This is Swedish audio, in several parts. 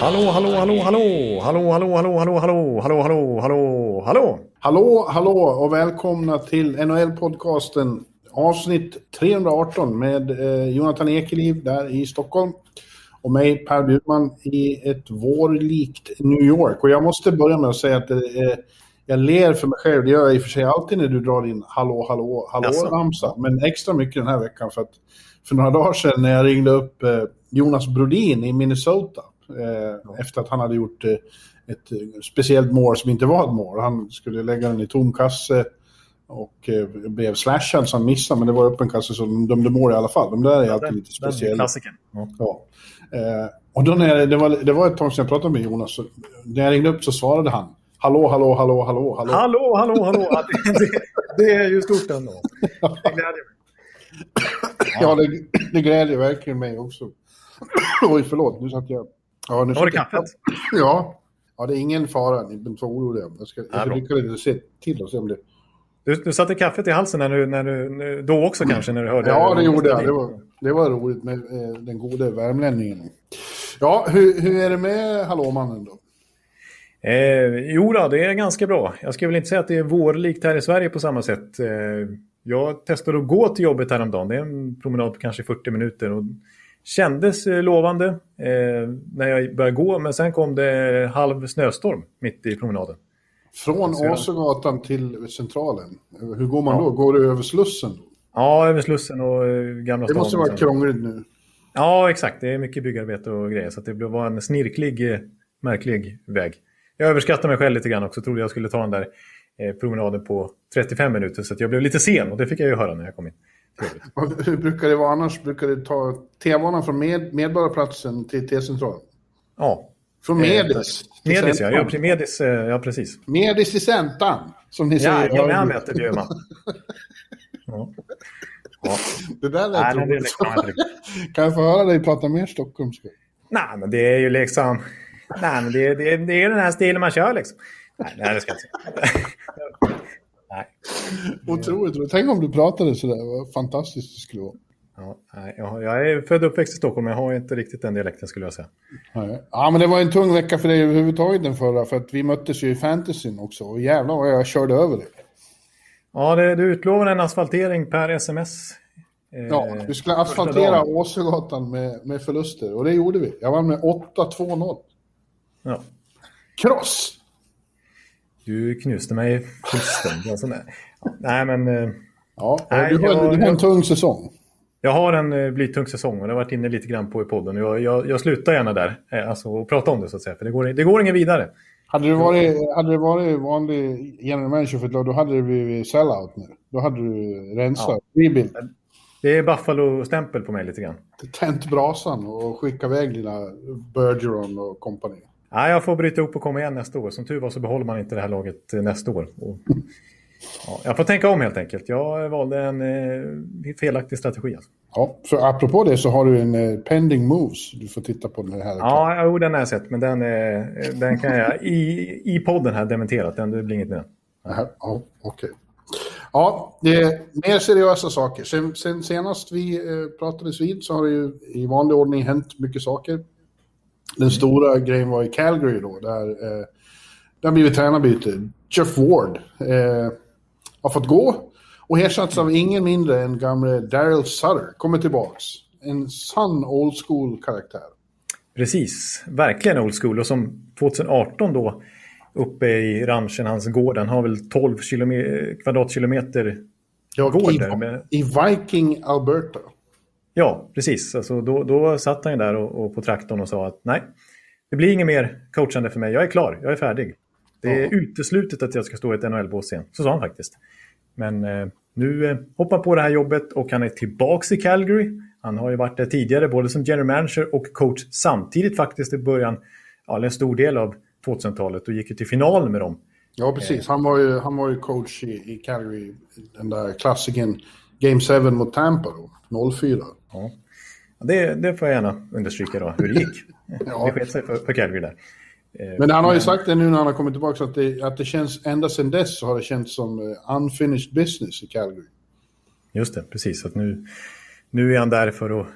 Hallå, hallå, hallå, hallå, hallå, hallå, hallå, hallå, hallå, hallå, hallå, hallå, hallå. Hallå, hallå och välkomna till NHL-podcasten avsnitt 318 med eh, Jonathan Ekeliv där i Stockholm och mig Per Bjurman i ett vårlikt New York. Och jag måste börja med att säga att eh, jag ler för mig själv. Det gör jag i och för sig alltid när du drar din hallå, hallå, hallå-ramsa. Men extra mycket den här veckan för att för några dagar sedan när jag ringde upp eh, Jonas Brodin i Minnesota eh, efter att han hade gjort eh, ett eh, speciellt mål som inte var ett mål. Han skulle lägga den i tom kasse och eh, blev slashad så han missade, men det var öppen kasse så de dömde mål i alla fall. De där är alltid Den, lite den speciella. klassikern. Ja. Ja. Eh, och då när det, var, det var ett tag sedan jag pratade med Jonas, så när jag ringde upp så svarade han Hallå, hallå, hallå, hallå, hallå. Hallå, hallå, hallå. Ja, Det, det, det är ju stort ändå. Det gläder mig. Ja, det, det gläder verkligen mig också. Oj, förlåt, nu satt jag... Ja, nu Var det jag- kaffet? Ja. Ja, det är ingen fara, ni behöver inte vara oroliga. Jag ska, jag lite se till och se om det... Du, du satte kaffet i halsen när du, när du, då också kanske när du hörde? Ja, det gjorde jag. Det var, det var roligt med eh, den gode värmlänningen. Ja, hur, hur är det med Hallåmannen då? Eh, jo då, det är ganska bra. Jag skulle väl inte säga att det är vårlikt här i Sverige på samma sätt. Eh, jag testade att gå till jobbet häromdagen. Det är en promenad på kanske 40 minuter. Och kändes eh, lovande eh, när jag började gå, men sen kom det halv snöstorm mitt i promenaden. Från Åsögatan till Centralen. Hur går man Ja. då? Går du över Slussen? Ja, över Slussen och eh, Gamla Det stan. måste och vara sen- krångligt nu. Ja, exakt. Det är mycket byggarbete och grejer. Så det var en snirklig, eh, märklig väg. Jag överskattade mig själv lite grann också. Trodde jag skulle ta den där promenaden på 35 minuter. Så jag blev lite sen och det fick jag ju höra när jag kom in. Hur brukar det vara annars? Brukar du ta T-banan från med, Medborgarplatsen till T-centralen? Ja, Från Medis? till Medis ja. Ja, Medis, eh, ja precis. Medis till Centan, som ni säger. ja, med han mötet gör man. Ja. Ja. Det där lät Nej, det roligt. liksom riktigt. Kan jag få höra dig prata mer stockholmska? Nej, men det är ju liksom... Nej, men det, det, det är den här stilen man kör liksom. Nej, nej det ska jag inte säga. Nej. Otroligt roligt. Tänk om du pratade sådär. Vad fantastiskt det skulle vara. Ja, nej, jag, är född och uppväxt i Stockholm, men jag har inte riktigt den dialekten skulle jag säga. Nej. Ja, men det var en tung vecka för dig överhuvudtaget den förra. För att vi möttes ju i fantasyn också. Och jävlar vad jag körde över dig. Ja, det, du utlovade en asfaltering per sms. Eh, Ja, vi skulle asfaltera. Åsögatan med, med förluster. Och det gjorde vi. Jag vann med 8-2-0. Ja. Kross! Du knuste mig fullständigt. Alltså, nej. Ja, men eh, Ja, Nej, du, har, jag- du har en tung säsong. jag har en eh, blytung säsong och det har varit inne lite grann på i podden. Jag, jag, jag slutar gärna där eh, alltså, och prata om det så att säga, för det går, det går ingen vidare. Hade det varit, hade det varit vanlig general manager för ett lag, då hade det blivit sellout nu. Då hade du rensat, rebuild, Det är Buffalo-stämpel på mig lite grann. tänt brasan och skickat iväg dina Bergeron och kompani. Ja, jag får bryta ihop och komma igen nästa år. Som tur var så behåller man inte det här laget eh, nästa år. Och, ja, jag får tänka om helt enkelt. Jag valde en eh, felaktig strategi. Alltså. Ja, för apropå det så har du en eh, pending moves. Du får titta på den här. Ja, jo, den har jag sett, men den, eh, den kan jag i, i podden här dementerat. Den, det blir inget med den. Jaha, Ja, okej. Ja, det är mer seriösa saker. Sen, sen senast vi eh, pratades vid så har det ju i vanlig ordning hänt mycket saker. Den stora grejen var i Calgary då, där eh, har blivit tränarbyte. Jeff Ward eh, har fått gå och ersatts av ingen mindre än gamle Daryl Sutter. Kommer tillbaks. En sann old school-karaktär. Precis, verkligen old school. Och som 2018 då uppe i ranchen, hans gård, han har väl 12 kilome- kvadratkilometer Ja, gård i, där. Med, I Viking, Alberta. Ja, precis. Alltså, då, då satt han ju där och, och på traktorn och sa att nej, det blir inget mer coachande för mig. Jag är klar, jag är färdig. Det är Ja. uteslutet att jag ska stå i ett NHL-bås igen. Så sa han faktiskt. Men eh, nu eh, hoppar på det här jobbet och han är tillbaks i Calgary. Han har ju varit där tidigare både som general manager och coach samtidigt faktiskt i början, ja, en stor del av 2000-talet och gick ju till final med dem. Ja, precis. Han var ju, han var ju coach i, i Calgary, den där klassiken Game 7 mot Tampa då, 04. Ja. Det, det får jag gärna understryka då, hur det gick. ja. Det sket sig för, för Calgary där. Eh, Men han har ju sagt det nu när han har kommit tillbaka, att det, att det känns, ända sedan dess så har det känts som eh, unfinished business i Calgary. Just det, precis. Att nu, nu är han där för att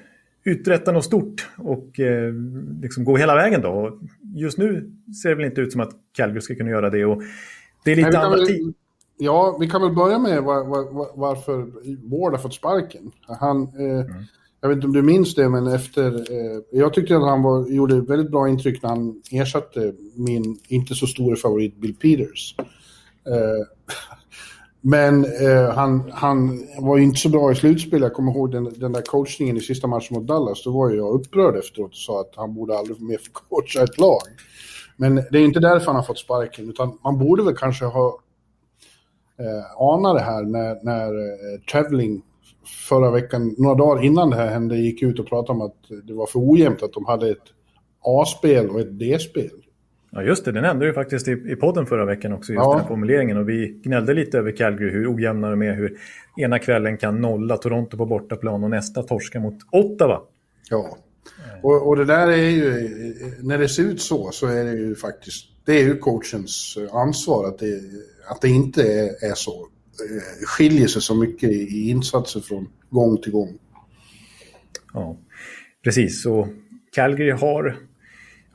uträtta något stort och eh, liksom gå hela vägen då. Och just nu ser det väl inte ut som att Calgary ska kunna göra det. Och det är lite andra tid. Ja, vi kan väl börja med var, var, varför Ward har fått sparken. Han, eh, mm. Jag vet inte om du minns det, men efter... Eh, jag tyckte att han var, gjorde väldigt bra intryck när han ersatte min inte så stora favorit Bill Peters. Eh, men eh, han, han var ju inte så bra i slutspel. Jag kommer ihåg den, den där coachningen i sista matchen mot Dallas. Då var jag upprörd efteråt och sa att han borde aldrig mer få coacha ett lag. Men det är inte därför han har fått sparken, utan man borde väl kanske ha eh, anat det här när, när eh, Traveling förra veckan, några dagar innan det här hände, gick ut och pratade om att det var för ojämnt att de hade ett A-spel och ett D-spel. Ja just det, det nämnde du faktiskt i, i podden förra veckan också, just ja. den här formuleringen. Och vi gnällde lite över Calgary, hur ojämna de är, hur ena kvällen kan nolla Toronto på bortaplan och nästa torska mot Ottawa. Ja, och, och det där är ju, när det ser ut så, så är det ju faktiskt, det är ju coachens ansvar att det, att det inte är, är så. Skiljer sig så mycket i insatser från gång till gång. Ja, precis. Och Calgary har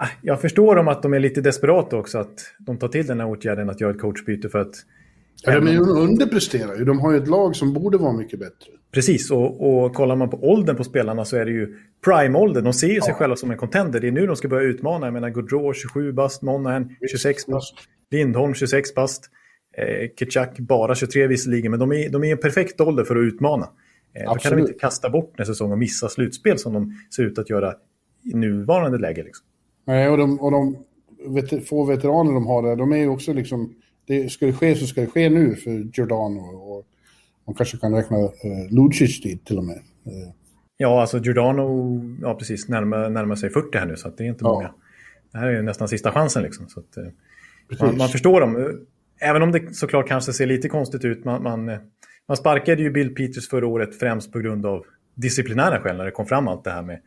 Ah, jag förstår dem att de är lite desperata också, att de tar till den här åtgärden att göra ett coachbyte för att... Ja, de underpresterar ju. De har ju ett lag som borde vara mycket bättre. Precis, och, och kollar man på åldern på spelarna så är det ju prime-ålder. De ser ju ja. sig själva som en contender. Det är nu de ska börja utmana. Jag menar Gaudreau 27 bast, Monahan 26 bast, Lindholm 26 bast, eh, Kitchak bara 23 visserligen, men de är, de är en perfekt ålder för att utmana. Eh, då kan de inte kasta bort en säsong och missa slutspel som de ser ut att göra i nuvarande läge. Liksom. Nej, och de, och de vet, få veteraner de har där, de är ju också liksom... Det, ska det ske så ska det ske nu för Giordano och man kanske kan räkna eh, Lucic dit till och med. Eh. Ja, alltså Giordano, ja precis, närmar, närmar sig 40 här nu så det är inte ja. många. Det här är ju nästan sista chansen liksom. Så att, eh, man, man, förstår dem. Även om det såklart kanske ser lite konstigt ut. Man, man, man sparkade ju Bill Peters förra året främst på grund av disciplinära skäl när det kom fram allt det här med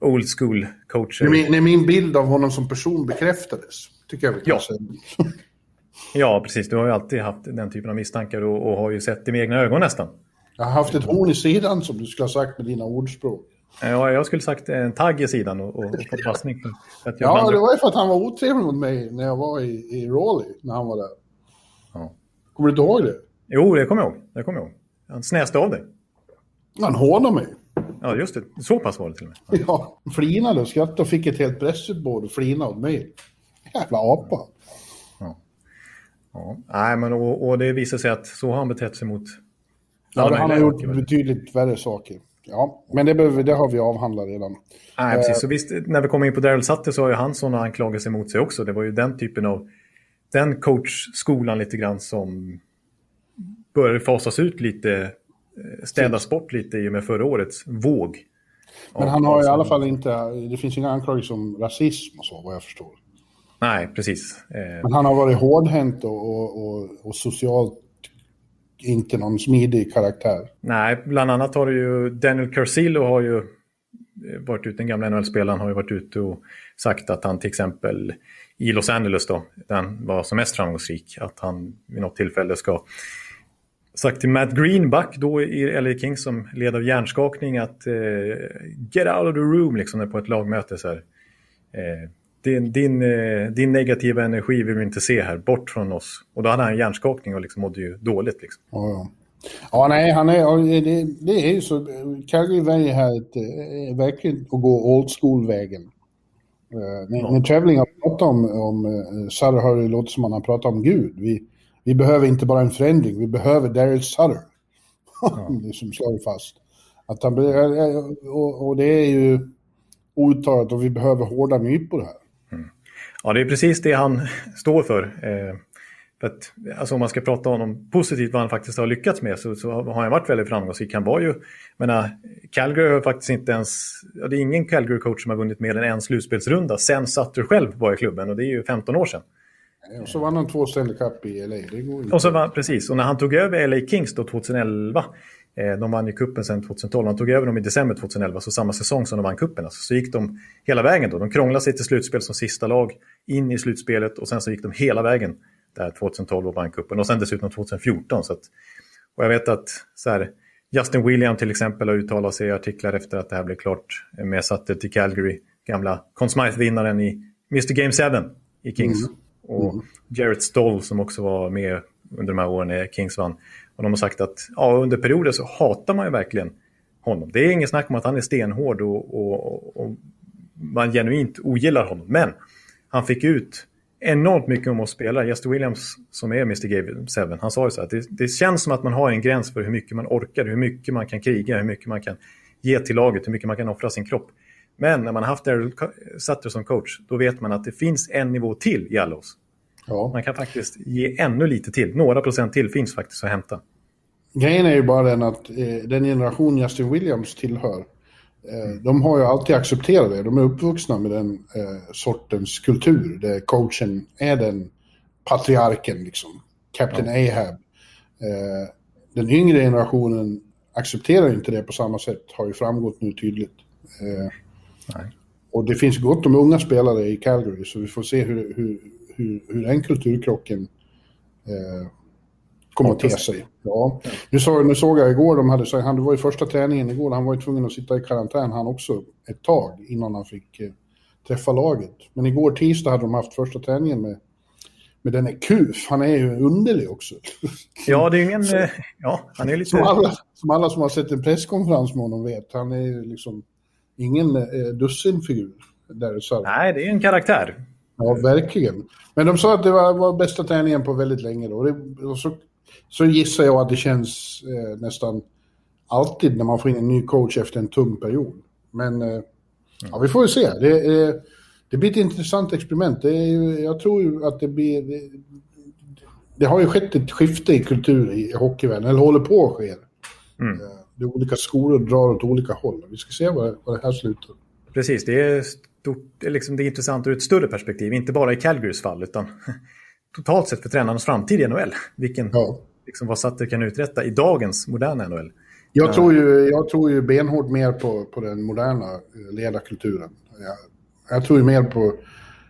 old school coacher. När min, min bild av honom som person bekräftades, tycker jag vi kan ja. säga. ja, precis. Du har ju alltid haft den typen av misstankar och, och har ju sett det med egna ögon nästan. Jag har haft ett horn i sidan som du skulle ha sagt med dina ordspråk. Ja, jag skulle sagt en tagg i sidan och, och, och fått passning. ja, blandade. det var ju för att han var otrevlig mot mig när jag var i, i Raleigh, när han var där. Ja. Kommer du inte ihåg det? Jo, det kommer jag ihåg. Det kommer jag ihåg. Han snäste av dig. Han hånade mig. Ja, just det. Så pass var det till och med. Ja, flinade och skrattade och fick ett helt pressutbord och flinade åt mig. Jävla apa. Ja. ja. Nej, men och, och, det visar sig att så har han betett sig mot... Ja, han har gjort betydligt värre saker. Ja, men det, behöver, det har vi avhandlat redan. Nej, precis. Så visst, när vi kommer in på Daryl Sutter så har ju han sådana anklagelser mot sig också. Det var ju den typen av... Den coachskolan lite grann som började fasas ut lite Eh, städas bort lite i och med förra årets våg. Men han har i alla fall inte, det finns inga anklagelser om rasism och så vad jag förstår. Nej, precis. Eh, Men han har varit hårdhänt och, och, och, och socialt inte någon smidig karaktär. Nej, bland annat har ju Daniel Carcillo har ju eh, varit ute, den gamla NHL-spelaren har ju varit ute och sagt att han till exempel i Los Angeles då, den var som mest framgångsrik, att han vid något tillfälle ska sagt till Matt Greenback då i LA Kings som led av hjärnskakning att eh, get out of the room liksom på ett lagmöte. Så här. Eh, din, din, eh, din negativa energi vill vi inte se här, bort från oss. Och då hade han hjärnskakning och liksom mådde ju dåligt. Liksom. Ja, ja. ja, nej, han är, det, det är ju så. Calgary väljer här ett, eh, verkligen att gå old school-vägen. Uh, när, ja. när Traveling har pratat om, om uh, Sarah har det låtit som att han har pratat om Gud. Vi, vi behöver inte bara en förändring, vi behöver Daryl Sutter. Ja. det som slår fast. Att han, och, och det är ju outtalat och vi behöver hårda nypor här. Mm. Ja, det är precis det han står för. Eh, För att, alltså om man ska prata om honom positivt vad han faktiskt har lyckats med så, så har han varit väldigt framgångsrik. Han var ju, menar, Calgary har faktiskt inte ens, ja, det är ingen Calgary-coach som har vunnit mer än en slutspelsrunda sen Sutter själv var i klubben och det är ju 15 år sedan. Och så vann han två Stanley Cup i LA. Det går inte. Och så var, precis, och när han tog över LA Kings då 2011, eh, de vann ju kuppen sen 2012, han tog över dem i december 2011, så samma säsong som de vann kuppen. Alltså, så gick de hela vägen då. De krånglade sig till slutspel som sista lag in i slutspelet och sen så gick de hela vägen där 2012 och vann kuppen och sen dessutom 2014. Så att, och jag vet att så här, Justin William till exempel har uttalat sig i artiklar efter att det här blev klart med Sutter till Calgary, gamla Conn Smythe-vinnaren i Mr Game 7 i Kings. Mm. Och mm. Jarrett Stoll som också var med under de här åren när Kings vann. Och de har sagt att ja, under perioder så hatar man ju verkligen honom. Det är ingen snack om att han är stenhård och, och, och man genuint ogillar honom. Men han fick ut enormt mycket om oss spelare. Justin Williams som är Mr Game 7, han sa ju så att det, det, känns som att man har en gräns för hur mycket man orkar, hur mycket man kan kriga, hur mycket man kan ge till laget, hur mycket man kan offra sin kropp. Men när man har haft Daryl Sutter som coach, då vet man att det finns en nivå till i alla oss. Ja. Man kan faktiskt ge ännu lite till. Några procent till finns faktiskt att hämta. Grejen är ju bara den att eh, den generation Justin Williams tillhör, eh, de har ju alltid accepterat det. De är uppvuxna med den eh, sortens kultur där coachen är den patriarken, liksom. Captain ja. Ahab. Eh, den yngre generationen accepterar inte det på samma sätt, har ju framgått nu tydligt. Eh. Och det finns gott om unga spelare i Calgary, så vi får se hur, hur, hur, hur den kulturkrocken kommer att te sig. Ja. Nu, så, nu såg jag igår, de hade, så, han, det var ju första träningen igår, han var ju tvungen att sitta i karantän han också ett tag innan han fick eh, träffa laget. Men igår tisdag hade de haft första träningen med, med denne Kuf. Han är ju underlig också. Ja, det är ingen... Så, eh, ja, han är lite... Som alla, som alla som har sett en presskonferens med honom vet, han är ju liksom ingen eh, dussinfigur. Där, så. Nej, det är en karaktär. Ja, verkligen. Men de sa att det var, var bästa träningen på väldigt länge. Då. Och det, och så, så gissar jag att det känns eh, nästan alltid när man får in en ny coach efter en tung period. Men eh, ja, vi får ju se. Det, eh, det blir ett intressant experiment. Det är, jag tror ju att det blir... Det, det, har ju skett ett skifte i kultur i hockeyvärlden, eller håller på att ske. Mm. Eh, är olika skolor drar åt olika håll. Vi ska se vad, vad det här slutar. Precis, det är stort, liksom det är intressant ur ett större perspektiv. Inte bara i Calgarys fall, utan totalt sett för tränarnas framtid i NHL. Vilken, ja. Liksom, vad Sutter kan uträtta i dagens moderna NHL. Jag tror ju, jag tror ju benhårt mer på, på den moderna eh, ledarkulturen. Jag, jag tror ju mer på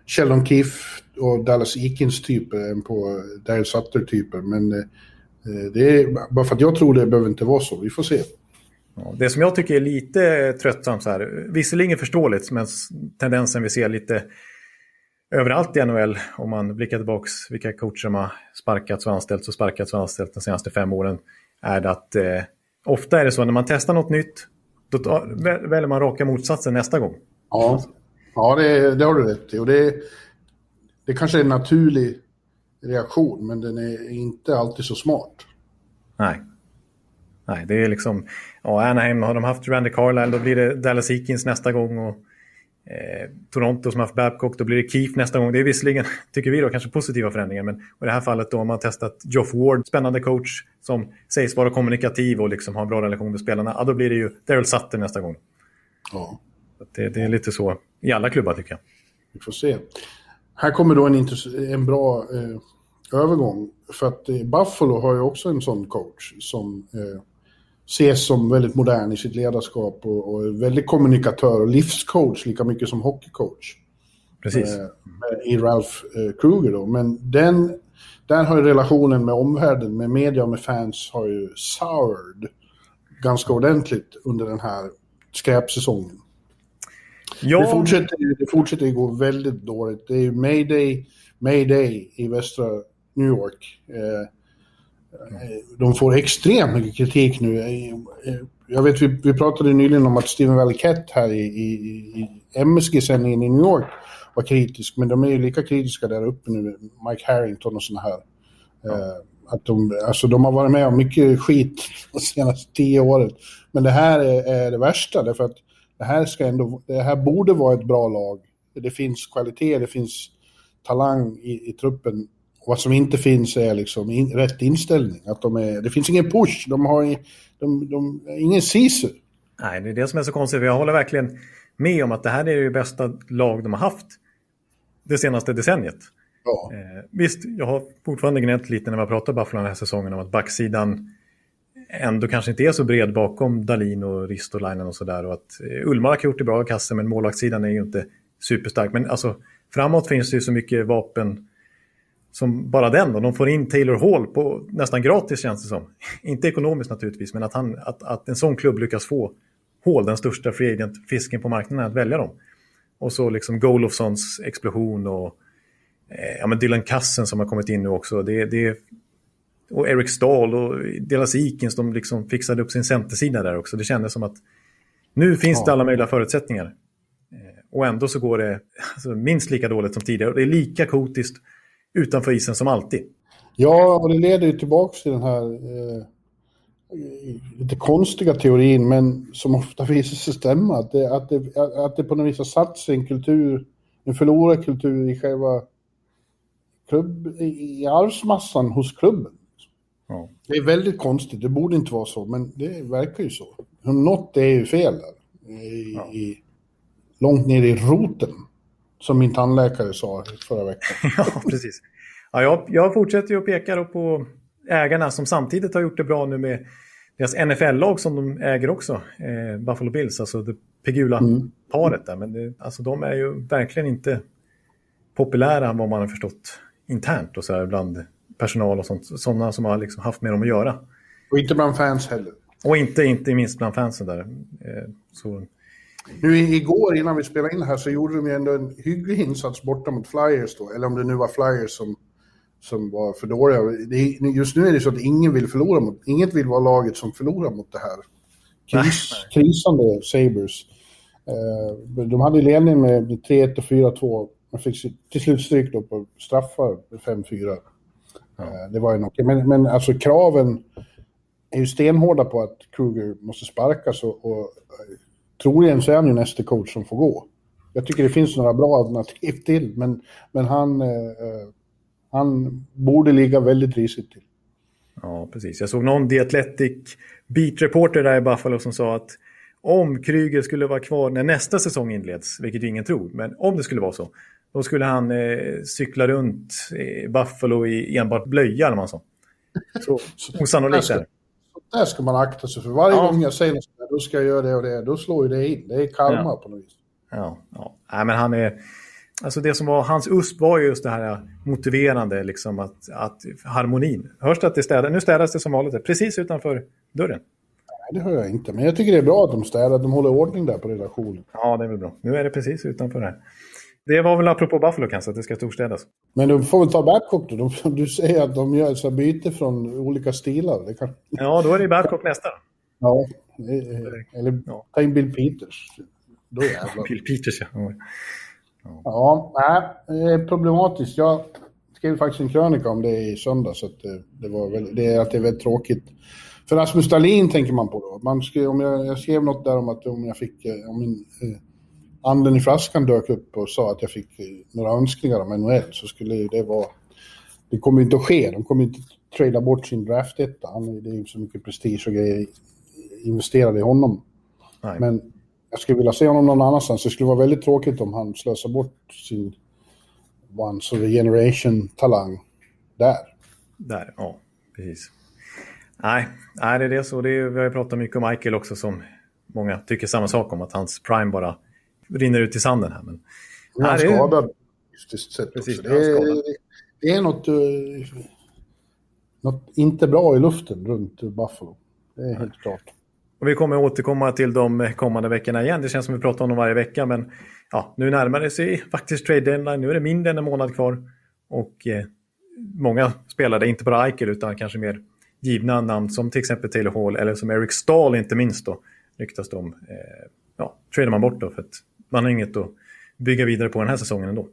Sheldon Keefe och Dallas Eakins typer än på Daryl Sutter-typer. Men eh, det är, bara för att jag tror det behöver inte vara så. Vi får se. Det som jag tycker är lite tröttsamt, så här, visserligen förståeligt, men tendensen vi ser lite överallt i NHL, om man blickar tillbaka vilka coacher som har sparkats och anställts och sparkats och anställts de senaste fem åren, är det att eh, ofta är det så att när man testar något nytt, då väljer man raka motsatsen nästa gång. Ja, ja det, det har du rätt i. Och det, det kanske är en naturlig reaktion, men den är inte alltid så smart. Nej. Nej, det är liksom... Ja, Anaheim har de haft Randy Carlisle, då blir det Dallas Eakins nästa gång. Och, eh, Toronto som har haft Babcock, då blir det Keefe nästa gång. Det är visserligen, tycker vi då, kanske positiva förändringar. Men i det här fallet då har man testat Geoff Ward, spännande coach som sägs vara kommunikativ och liksom har en bra relation med spelarna. Ja, då blir det ju Daryl Sutter nästa gång. Ja. Det, det, är lite så i alla klubbar tycker jag. Vi får se. Här kommer då en, en bra eh, övergång. För att eh, Buffalo har ju också en sån coach som eh, ses som väldigt modern i sitt ledarskap och, och väldigt kommunikatör och livscoach lika mycket som hockeycoach. Precis. Eh, I Ralph eh, Kruger då. Men den, där har ju relationen med omvärlden, med media och med fans har ju soured ganska ordentligt under den här skräpsäsongen. Ja. Det, fortsätter, det fortsätter gå väldigt dåligt. Det är ju mayday, mayday i västra New York. Eh, de får extremt mycket kritik nu. Jag vet, vi, vi pratade nyligen om att Steven Valquette här i, i, i MSG-sändningen i New York var kritisk, men de är ju lika kritiska där uppe nu, Mike Harrington och sådana här. Ja. Uh, att de, alltså de har varit med om mycket skit de senaste tio åren. Men det här är, är, det värsta, därför att det här, ska ändå, det här borde vara ett bra lag. Det finns kvalitet, det finns talang i, i truppen vad som inte finns är liksom in, rätt inställning. Att de är, det finns ingen push, de har de, de, de, ingen sisu. Nej, det är det som är så konstigt. Jag håller verkligen med om att det här är det bästa lag de har haft det senaste decenniet. Ja. Eh, visst, jag har fortfarande gnällt lite när vi pratar Buffalo den här säsongen om att backsidan ändå kanske inte är så bred bakom Dalin och Ristolainen och sådär. Och att eh, Ullmark har gjort det bra i kassen men målvaktssidan är ju inte superstark. Men alltså framåt finns det ju så mycket vapen som bara den. Och de får in Taylor Hall på nästan gratis känns det som. inte ekonomiskt naturligtvis, men att, han, att, att en sån klubb lyckas få Hall, den största free agent-fisken på marknaden, att välja dem. Och så liksom Golofsons explosion och eh, ja, men Dylan Kassen som har kommit in nu också. Det, det, och Eric Stahl och Delas Ikens, de liksom fixade upp sin centersida där också. Det kändes som att nu finns ja. det alla möjliga förutsättningar. Eh, och ändå så går det alltså, minst lika dåligt som tidigare. Och det är lika kotiskt utanför isen som alltid. Ja, och det leder ju tillbaka till den här eh, lite konstiga teorin, men som ofta visar sig stämma. Att det, att det, att det på något vis har satt sig en kultur, en förlorarkultur i själva klubb, i arvsmassan hos klubben. Ja. Det är väldigt konstigt, det borde inte vara så, men det verkar ju så. Något är ju fel där. I, ja. i, långt ner i roten, som min tandläkare sa förra veckan. ja, precis. Ja, jag, jag fortsätter ju att peka på ägarna som samtidigt har gjort det bra nu med deras NFL-lag som de äger också, eh, Buffalo Bills, alltså det Pegula-paret där. Men det, alltså, de är ju verkligen inte populära vad man har förstått internt och så här bland personal och sånt. Sådana som har liksom haft med dem att göra. Och inte bland fans heller. Och inte, inte minst bland fansen där. Eh, så... Nu igår innan vi spelade in här så gjorde de ju ändå en hygglig insats borta mot Flyers då. Eller om det nu var Flyers som som var för dåliga. Just nu är det så att ingen vill förlora mot, inget vill vara laget som förlorar mot det här. Kris, krisande Sabres. Eh, de hade ledning med 3-1 och 4-2. Man fick till slut stryk då på straffar 5-4. Ja. Eh, det var ju okej. Men, men alltså kraven är ju stenhårda på att Kruger måste sparkas och, och troligen så är han ju nästa coach som får gå. Jag tycker det finns några bra alternativ till, men, men han, han borde ligga väldigt risigt till. Ja, precis. Jag såg någon The Athletic beat-reporter där i Buffalo som sa att om Kryger skulle vara kvar när nästa säsong inleds, vilket ingen tror, men om det skulle vara så, då skulle han eh, cykla runt i Buffalo i enbart blöja, eller man så. Så osannolikt. Där ska man akta sig för. Varje ja. gång jag säger något då ska jag göra det och det, då slår ju det in. Det är karma ja. på något vis. Ja, ja. Nej, men han är Alltså det som var hans USP var just det här motiverande, liksom att, att harmonin. Hörs det att det städas? Nu städas det som vanligt, precis utanför dörren. Nej, det hör jag inte. Men jag tycker det är bra att de städar, de håller ordning där på redaktionen. Ja, det är väl bra. Nu är det precis utanför här. Det var väl apropå Buffalo kanske, att det ska storstädas. Men du får väl ta Babcock då. De, du säger att de gör så byte från olika stilar. Det kan... Ja, då är det Babcock nästa. Ja, eller ja. ta in Bill Peters. Då jävlar. Bill Peters, ja. Ja, nej, det är problematiskt. Jag skrev faktiskt en krönika om det i söndag, så det, det var väldigt, det, är, att det är väldigt tråkigt. För Rasmus Dahlin tänker man på då. Man skrev, om jag, jag skrev något där om att om jag fick, eh, om min eh, anden i flaskan dök upp och sa att jag fick eh, några önskningar om NHL så skulle det vara, det kommer inte att ske. De kommer inte att trada bort sin draftetta. Det är ju så mycket prestige och grejer investerade i honom. Nej. Men jag skulle vilja se honom någon annanstans. Det skulle vara väldigt tråkigt om han slösar bort sin once of a generation-talang där. Där, ja, precis. Nej, nej, det är det så. Det är, vi har ju pratat mycket om Michael också som många tycker samma sak om. Att hans prime bara rinner ut i sanden här. Men, han är skadad. Just sett Precis, det, är, det är något, uh, något inte bra i luften runt Buffalo. Det är helt klart. Och vi kommer återkomma till de kommande veckorna igen. Det känns som vi pratar om dem varje vecka. Men ja, nu närmar det sig faktiskt trade deadline. Nu är det mindre än en månad kvar. Och eh, många spelare, inte bara Eichel utan kanske mer givna namn som till exempel Taylor Hall eller som Eric Stahl inte minst då ryktas de. Eh, ja, tradar man bort då för att man har inget att bygga vidare på den här säsongen ändå.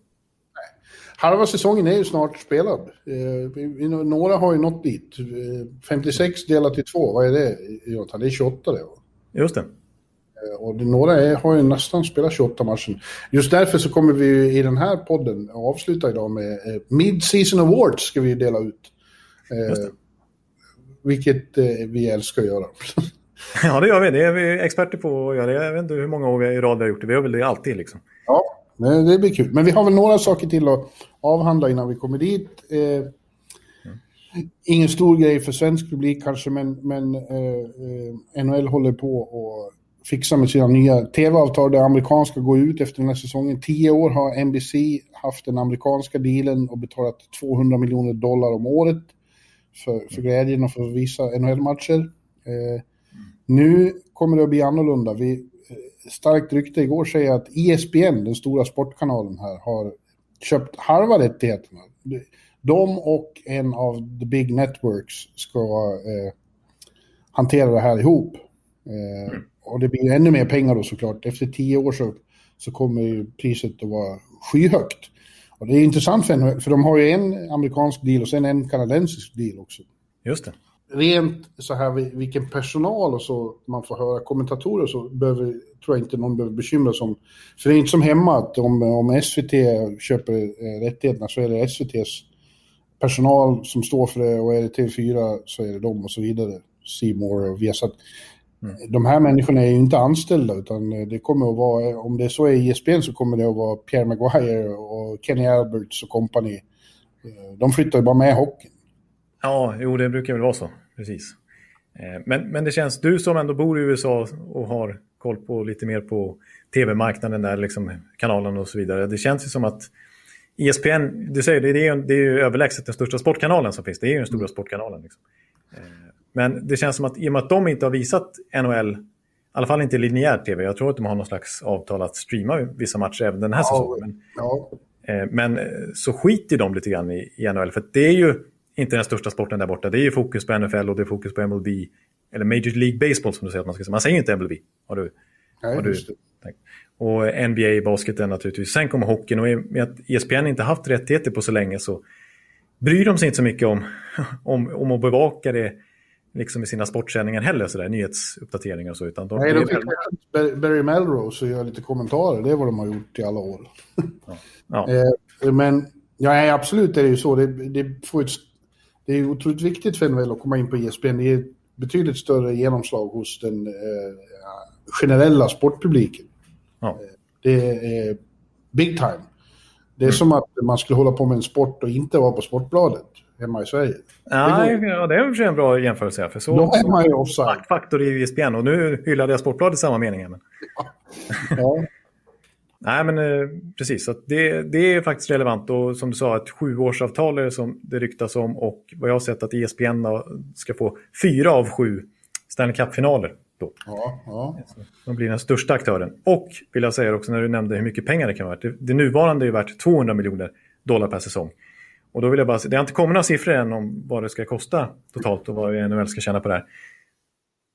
Halva säsongen är ju snart spelad. Eh, några har ju nått dit. Eh, 56 delat i två, vad är det Jonathan? Det är 28 det va? Just det. Eh, och några är, har ju nästan spelat 28 matcher. Just därför så kommer vi i den här podden avsluta idag med eh, Mid-Season Awards ska vi dela ut. Eh, vilket eh, vi älskar att göra. ja, det gör vi. Det är vi experter på att göra. Jag vet inte hur många år vi i rad vi har gjort det. Vi gör väl det alltid liksom. Ja, det blir kul. Men vi har väl några saker till att avhandla innan vi kommer dit. Eh, ingen stor grej för svensk publik kanske, men, men eh, eh NHL håller på att fixa med sina nya tv-avtal. Det amerikanska går ut efter den här säsongen. Tio år har NBC haft den amerikanska dealen och betalat 200 miljoner dollar om året för, för glädjen att få visa NHL-matcher. Eh, nu kommer det att bli annorlunda. Vi, starkt rykte igår säger att ESPN, den stora sportkanalen här, har köpt halva rättigheterna. De och en av the big networks ska eh, hantera det här ihop. Eh, mm. Och det blir ännu mer pengar då såklart. Efter tio år så, så kommer ju priset att vara skyhögt. Och det är intressant för, för de har ju en amerikansk deal och sen en kanadensisk deal också. Just det. Rent så här vilken personal och så man får höra kommentatorer så behöver, tror jag inte någon behöver bekymra sig om. För det är inte som hemma att om, om SVT köper eh, rättigheterna så är det SVTs personal som står för det och är det TV4 så är det de och så vidare. Seymour och Viasat. Mm. De här människorna är ju inte anställda utan det kommer att vara, om det så är ISBN så kommer det att vara Pierre Maguire och Kenny Alberts och kompani. Eh, de flyttar ju bara med hockeyn. Ja, jo det brukar väl vara så, precis. Eh, men, men det känns, du som ändå bor i USA och har koll på lite mer på tv-marknaden där, liksom kanalen och så vidare. Det känns ju som att ESPN, du säger det, är, det är ju överlägset den största sportkanalen som finns. Det är ju den stora mm. sportkanalen. Liksom. Eh, men det känns som att i och med att de inte har visat NHL, i alla fall inte linjär tv, jag tror att de har någon slags avtal att streama vissa matcher även den här ja, säsongen. Men, ja. Eh, men eh, så skiter de lite grann i, i NHL, för det är ju inte den största sporten där borta. Det är ju fokus på NFL och det är fokus på MLB, eller Major League Baseball som du säger att man ska säga. Man säger inte MLB. Har du, Nej, har du? Och NBA, basketen naturligtvis. Sen kommer hockeyn och med att ESPN inte haft rättigheter på så länge så bryr de sig inte så mycket om, om, om att bevaka det liksom i sina sportsändningar heller, sådär, nyhetsuppdateringar och så. Utan de, Nej, de fick väl... Barry Melrose och göra lite kommentarer, det är vad de har gjort i alla år. Ja. Ja. Eh, men ja, absolut det är det ju så. Det, det, får ett, det är otroligt viktigt för NHL att komma in på ESPN. Det är betydligt större genomslag hos den eh, generella sportpubliken. Ja. Eh, det är big time. Det är mm. som att man skulle hålla på med en sport och inte vara på Sportbladet hemma i Sverige. Ja, det, ja, det är en bra jämförelse. För så, Då är man ju offside. Faktor i ISBN och nu hyllade jag Sportbladet i samma mening. Men... Ja. Nej, men eh, precis. Så det, det är faktiskt relevant. Och som du sa, ett sjuårsavtal är det som det ryktas om. Och vad jag har sett att ISBN ska få fyra av sju Stanley Cup-finaler. Då. Ja, ja. De blir den största aktören. Och vill jag säga också när du nämnde hur mycket pengar det kan vara. Det, det nuvarande är värt 200 miljoner dollar per säsong. Och då vill jag bara säga, det har inte kommit några siffror än om vad det ska kosta totalt och vad NHL ska tjäna på det här.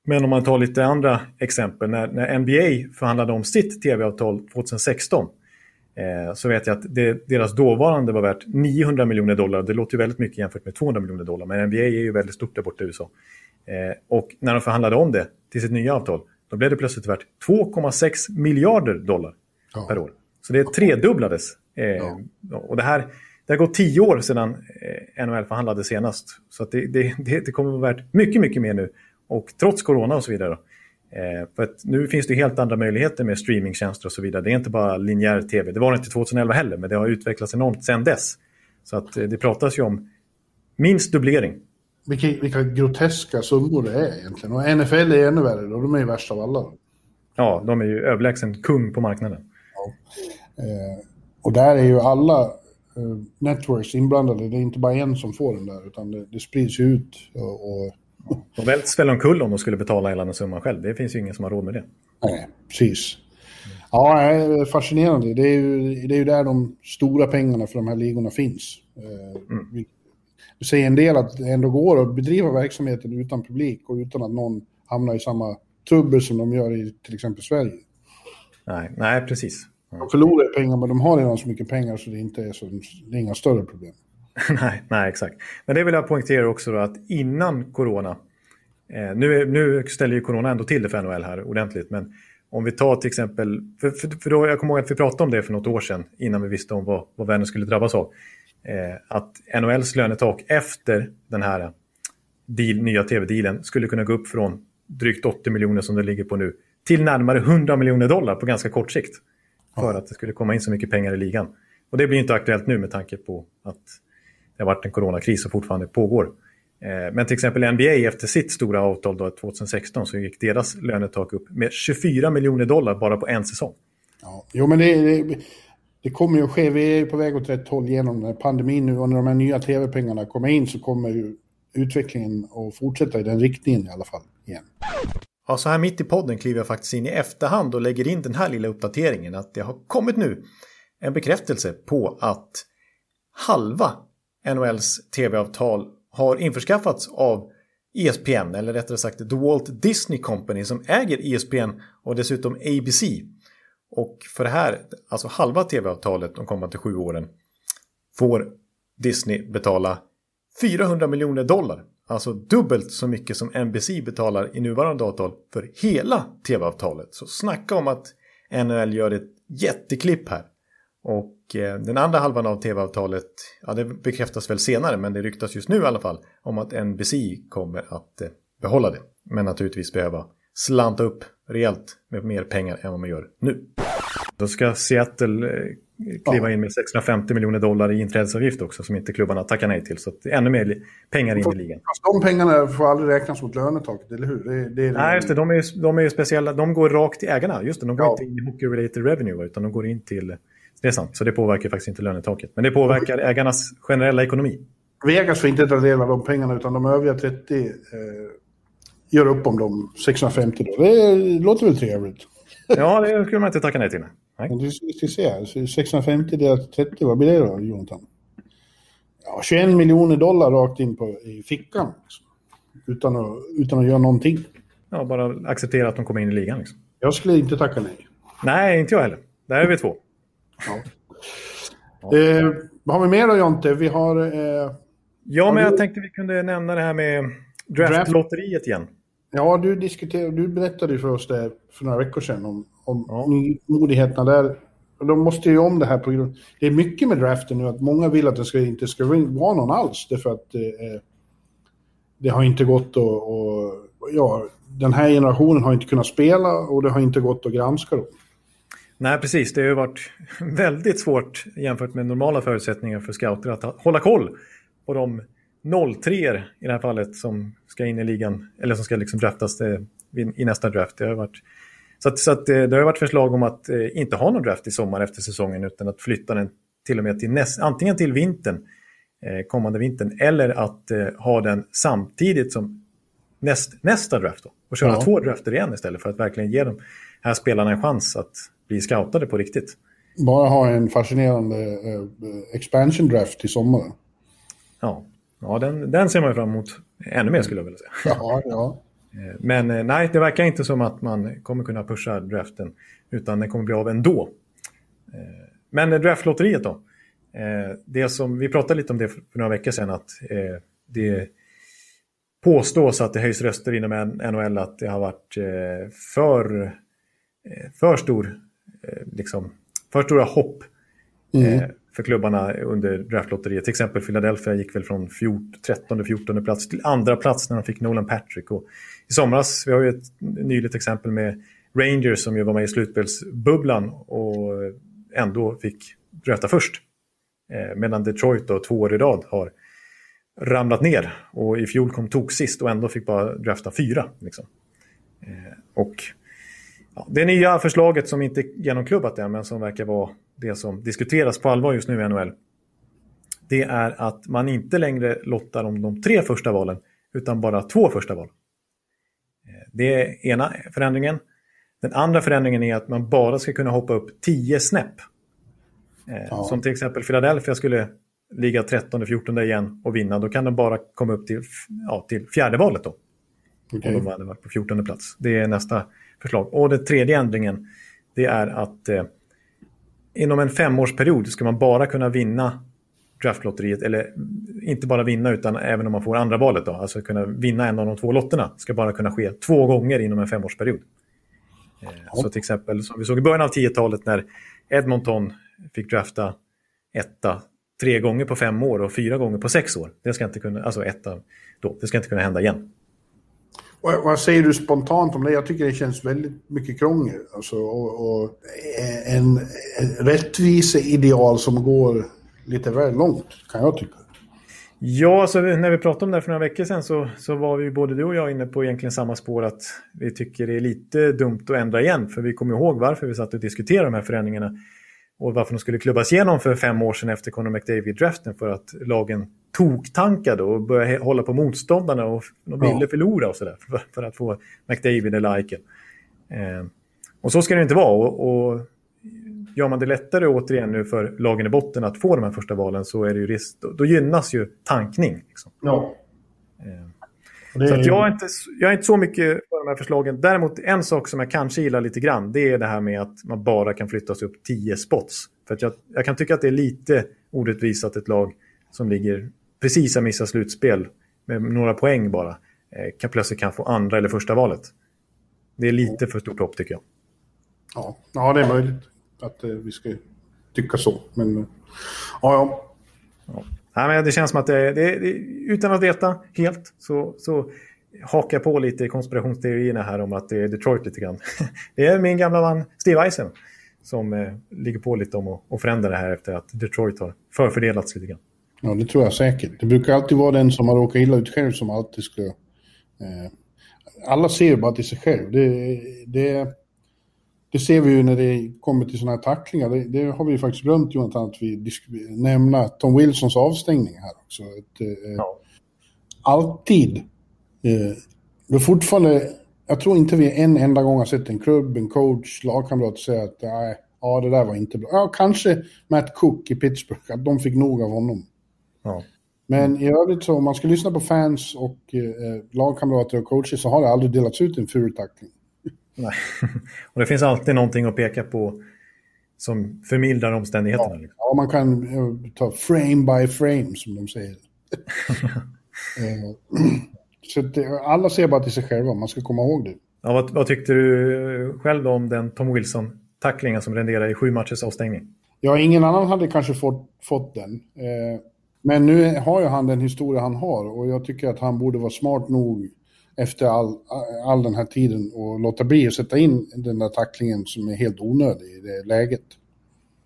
Men om man tar lite andra exempel, när, när NBA förhandlade om sitt tv-avtal 2016 eh, så vet jag att det, deras dåvarande var värt 900 miljoner dollar. Det låter ju väldigt mycket jämfört med 200 miljoner dollar, men NBA är ju väldigt stort där borta i USA. Eh, och när de förhandlade om det till sitt nya avtal, då blev det plötsligt värt 2,6 miljarder dollar ja. per år. Så det tredubblades. Eh, ja. Och det här det har gått tio år sedan eh, NHL förhandlade senast. Så det, det, det, kommer att vara värt mycket, mycket mer nu. Och trots corona och så vidare. Eh, för att nu finns det helt andra möjligheter med streamingtjänster och så vidare. Det är inte bara linjär tv. Det var det inte 2011 heller, men det har utvecklats enormt sedan dess. Så att eh, det pratas ju om minst dubblering. Vilka, vilka groteska summor det är egentligen. Och NFL är ännu värre, då. de är ju värst av alla. Ja, de är ju överlägsen kung på marknaden. Ja. Eh, och där är ju alla uh, networks inblandade. Det är inte bara en som får den där, utan det, det sprids ut. Och, och... De välts väl omkull om de skulle betala hela den summan själv. Det finns ju ingen som har råd med det. Nej, precis. Ja, det är fascinerande. Det är, ju, det är ju där de stora pengarna för de här ligorna finns. Eh, mm. Vi säger en del att det ändå går att bedriva verksamheten utan publik och utan att någon hamnar i samma trubbel som de gör i till exempel Sverige. Nej, nej precis. De förlorar pengar, men de har redan så mycket pengar så det inte är, så, det är inga större problem. nej, nej, exakt. Men det vill jag poängtera också då att innan corona, eh, nu, nu ställer ju corona ändå till det för NHL här ordentligt, men om vi tar till exempel, för, för, för då, jag kommer ihåg att vi pratade om det för något år sedan innan vi visste om vad, vad världen skulle drabbas av. Eh, att NHLs lönetak efter den här deal, nya tv-dealen skulle kunna gå upp från drygt 80 miljoner som det ligger på nu till närmare 100 miljoner dollar på ganska kort sikt. För att det skulle komma in så mycket pengar i ligan. Och det blir inte aktuellt nu med tanke på att det har varit en coronakris som fortfarande pågår. Eh, men till exempel NBA efter sitt stora avtal då, 2016 så gick deras lönetak upp med 24 miljoner dollar bara på en säsong. Ja, jo, men det, det, det kommer ju att ske. Vi är på väg åt rätt håll genom pandemin nu och när de här nya tv-pengarna kommer in så kommer ju utvecklingen att fortsätta i den riktningen i alla fall igen. Ja, så här mitt i podden kliver jag faktiskt in i efterhand och lägger in den här lilla uppdateringen att det har kommit nu en bekräftelse på att halva NHLs tv-avtal har införskaffats av ESPN, eller rättare sagt The Walt Disney Company som äger ESPN och dessutom ABC. Och för det här, alltså halva tv-avtalet de kommande sju åren, får Disney betala 400 miljoner dollar. Alltså dubbelt så mycket som NBC betalar i nuvarande avtal för hela tv-avtalet. Så snacka om att NHL gör ett jätteklipp här. Och eh, den andra halvan av tv-avtalet, ja det bekräftas väl senare men det ryktas just nu i alla fall om att NBC kommer att eh, behålla det. Men naturligtvis behöva slanta upp rejält med mer pengar än vad man gör nu. Då ska Seattle eh, kliva in med 650 miljoner dollar i inträdesavgift också som inte klubbarna tackar nej till. Så att ännu mer pengar in i ligan. de pengarna får aldrig räknas mot lönetaket, eller hur? Det, det, nej, just det. De är, de är speciella. De går rakt till ägarna. Just det, de går ja. inte in i hockey-related revenue utan de går in till det är sant, så det påverkar faktiskt inte lönetaket. Men det påverkar ägarnas generella ekonomi. Vegas får inte ta del av de pengarna utan de övriga 30 eh, gör upp om de 650 då. Det låter väl trevligt? Ja, det skulle man inte tacka nej till. Nej. Du ska se, 650 delat 30, vad blir det då, Jonathan? Ja, 21 miljoner dollar rakt in på, i fickan. Liksom. Utan, att, utan att göra någonting. Ja, bara acceptera att de kommer in i ligan. Liksom. Jag skulle inte tacka nej. Nej, inte jag heller. Där är vi två. Ja. Eh, vad har vi mer då Jonte? Vi har... Eh, ja, men jag tänkte vi kunde nämna det här med draftlotteriet igen. Ja, du, diskuterade, du berättade för oss det för några veckor sedan om, om ja. nymodigheterna där. De måste ju om det här på grund... Det är mycket med draften nu att många vill att det ska, inte ska vara någon alls. Därför att eh, det har inte gått att... Och, ja, den här generationen har inte kunnat spela och det har inte gått att granska dem. Nej, precis. Det har varit väldigt svårt jämfört med normala förutsättningar för scouter att hålla koll på de 03 i det här fallet som ska in i ligan, eller som ska liksom draftas eh, i nästa draft. Det har varit, så att, så att eh, det har varit förslag om att eh, inte ha någon draft i sommar efter säsongen utan att flytta den till och med till näst, antingen till vintern, kommande vintern, eller att ha den samtidigt som näst, nästa draft. Då, och köra ja. två drafter igen istället för att verkligen ge de här spelarna en chans att bli scoutade på riktigt. Bara ha en fascinerande uh, expansion draft i sommar. Ja, ja den, den ser man ju fram emot ännu mer skulle jag vilja säga. Ja, ja. Eh, men eh, nej, det verkar inte som att man kommer kunna pusha draften utan den kommer bli av ändå. Men draftlotteriet då? Det som, vi pratade lite om det för några veckor sedan att det påstås att det höjs röster inom NHL att det har varit för, för stor Eh, liksom, för stora hopp mm. eh, för klubbarna under draftlotteriet. Till exempel Philadelphia gick väl från 13-14 plats till andra plats när de fick Nolan Patrick. Och I somras, vi har ju ett nyligt exempel med Rangers som ju var med i slutspelsbubblan och ändå fick drafta först. Eh, medan Detroit då, två år i rad har ramlat ner och i fjol kom tok sist och ändå fick bara drafta fyra. Liksom. Eh, och Ja, det nya förslaget som inte är genomklubbat än, men som verkar vara det som diskuteras på allvar just nu i NHL. Det är att man inte längre lottar om de tre första valen, utan bara två första val. Eh, det är ena förändringen. Den andra förändringen är att man bara ska kunna hoppa upp tio snäpp. Eh, ja. Som till exempel Philadelphia skulle ligga 13-14 igen och vinna. Då kan de bara komma upp till, ja, till fjärde valet då. Okay. Om de hade varit på 14 plats. Det är nästa förslag. Och den tredje ändringen det är att eh, inom en femårsperiod ska man bara kunna vinna draftlotteriet, eller inte bara vinna utan även om man får andra valet. Då, alltså kunna vinna en av de två lotterna ska bara kunna ske två gånger inom en femårsperiod. Ja. Så till exempel som vi såg i början av 10-talet när Edmonton fick drafta etta tre gånger på fem år och fyra gånger på sex år. Det ska inte kunna, alltså etta då, det ska inte kunna hända igen. Vad, vad säger du spontant om det? Jag tycker det känns väldigt mycket krångel. Alltså, och, och en, en rättviseideal som går lite väl långt, kan jag tycka. Ja, alltså, när vi pratade om det här för några veckor sedan så, så var vi både du och jag inne på egentligen samma spår att vi tycker det är lite dumt att ändra igen. För vi kommer ihåg varför vi satt och diskuterade de här förändringarna och varför de skulle klubbas igenom för fem år sedan efter Conor McDavid-draften för att lagen toktankade och började hålla på motståndarna och de ville ja. förlora och sådär för, för, att få McDavid eller Eichel. Eh, och så ska det inte vara. Och, och gör man det lättare återigen nu för lagen i botten att få de här första valen så är det ju risk, då, då gynnas ju tankning. Liksom. Ja. Eh, det... Så jag, är inte, jag är inte så mycket för de här förslagen. Däremot en sak som jag kanske gillar lite grann det är det här med att man bara kan flyttas upp 10 spots. För jag, jag, kan tycka att det är lite orättvist att ett lag som ligger precis har missat slutspel med några poäng bara eh, kan plötsligt kan få andra eller första valet. Det är lite för stort hopp tycker jag. Ja, ja det är möjligt att eh, vi ska tycka så. Men ja, ja. ja. Nej, men det känns som att det, det, det, utan att veta helt så, så hakar på lite i konspirationsteorierna här om att det är Detroit lite grann. Det är min gamla man Steve Eisen som eh, ligger på lite om att, förändra det här efter att Detroit har förfördelats lite grann. Ja, det tror jag säkert. Det brukar alltid vara den som har råkat illa ut själv som alltid ska... Eh, alla ser bara till sig själv. Det, det, det ser vi ju när det kommer till sådana här tacklingar. Det, det har vi ju faktiskt glömt, Jonathan, att vi nämna Tom Wilsons avstängning här också. Ett, eh, ja. Alltid. Eh, det är fortfarande... Jag tror inte vi en enda gång har sett en klubb, en coach, lagkamrat säga att nej, ja, det där var inte bra. Ja, kanske Matt Cook i Pittsburgh, att de fick nog av honom. Ja. Men i övrigt så om man ska lyssna på fans och eh, lagkamrater och coacher så har det aldrig delats ut en ful tackling. Nej. och det finns alltid någonting att peka på som förmildrar omständigheterna. Ja, liksom. ja man kan uh, ta frame by frame som de säger. uh, så det, alla ser bara till sig själva, man ska komma ihåg det. Ja, vad, vad tyckte du själv om den Tom Wilson-tacklingen som renderade i sju matchers avstängning? Ja, ingen annan hade kanske fått, fått den. Men nu har ju han den historia han har och jag tycker att han borde vara smart nog efter all, all den här tiden och låta bli att sätta in den där tacklingen som är helt onödig i det läget.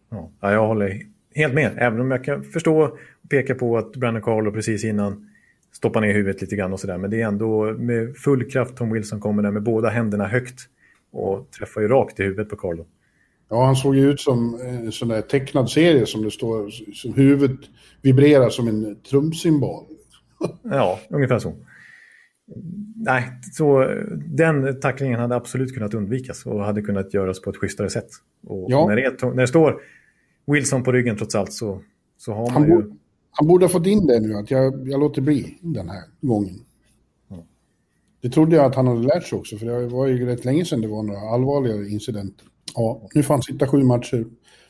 Ja, jag håller helt med, även om jag kan förstå och peka på att Brandon Carlo precis innan stoppar ner huvudet lite grann och sådär. Men det är ändå med full kraft Tom Wilson kommer där med båda händerna högt och träffar ju rakt i huvudet på Carlo. Ja, han såg ju ut som en sån där tecknad serie som det står, som huvudet vibrerar som en trumsymbol. ja, ungefär så. Nej, så den tacklingen hade absolut kunnat undvikas och hade kunnat göras på ett schysstare sätt. Och ja. när, det, när det står Wilson på ryggen trots allt så, så har man han ju... han borde ha fått in det nu, att jag, jag låter bli den här gången. Ja. Det trodde jag att han hade lärt sig också, för det var ju rätt länge sedan det var några allvarligare incidenter. Ja, nu får han sitta sju matcher.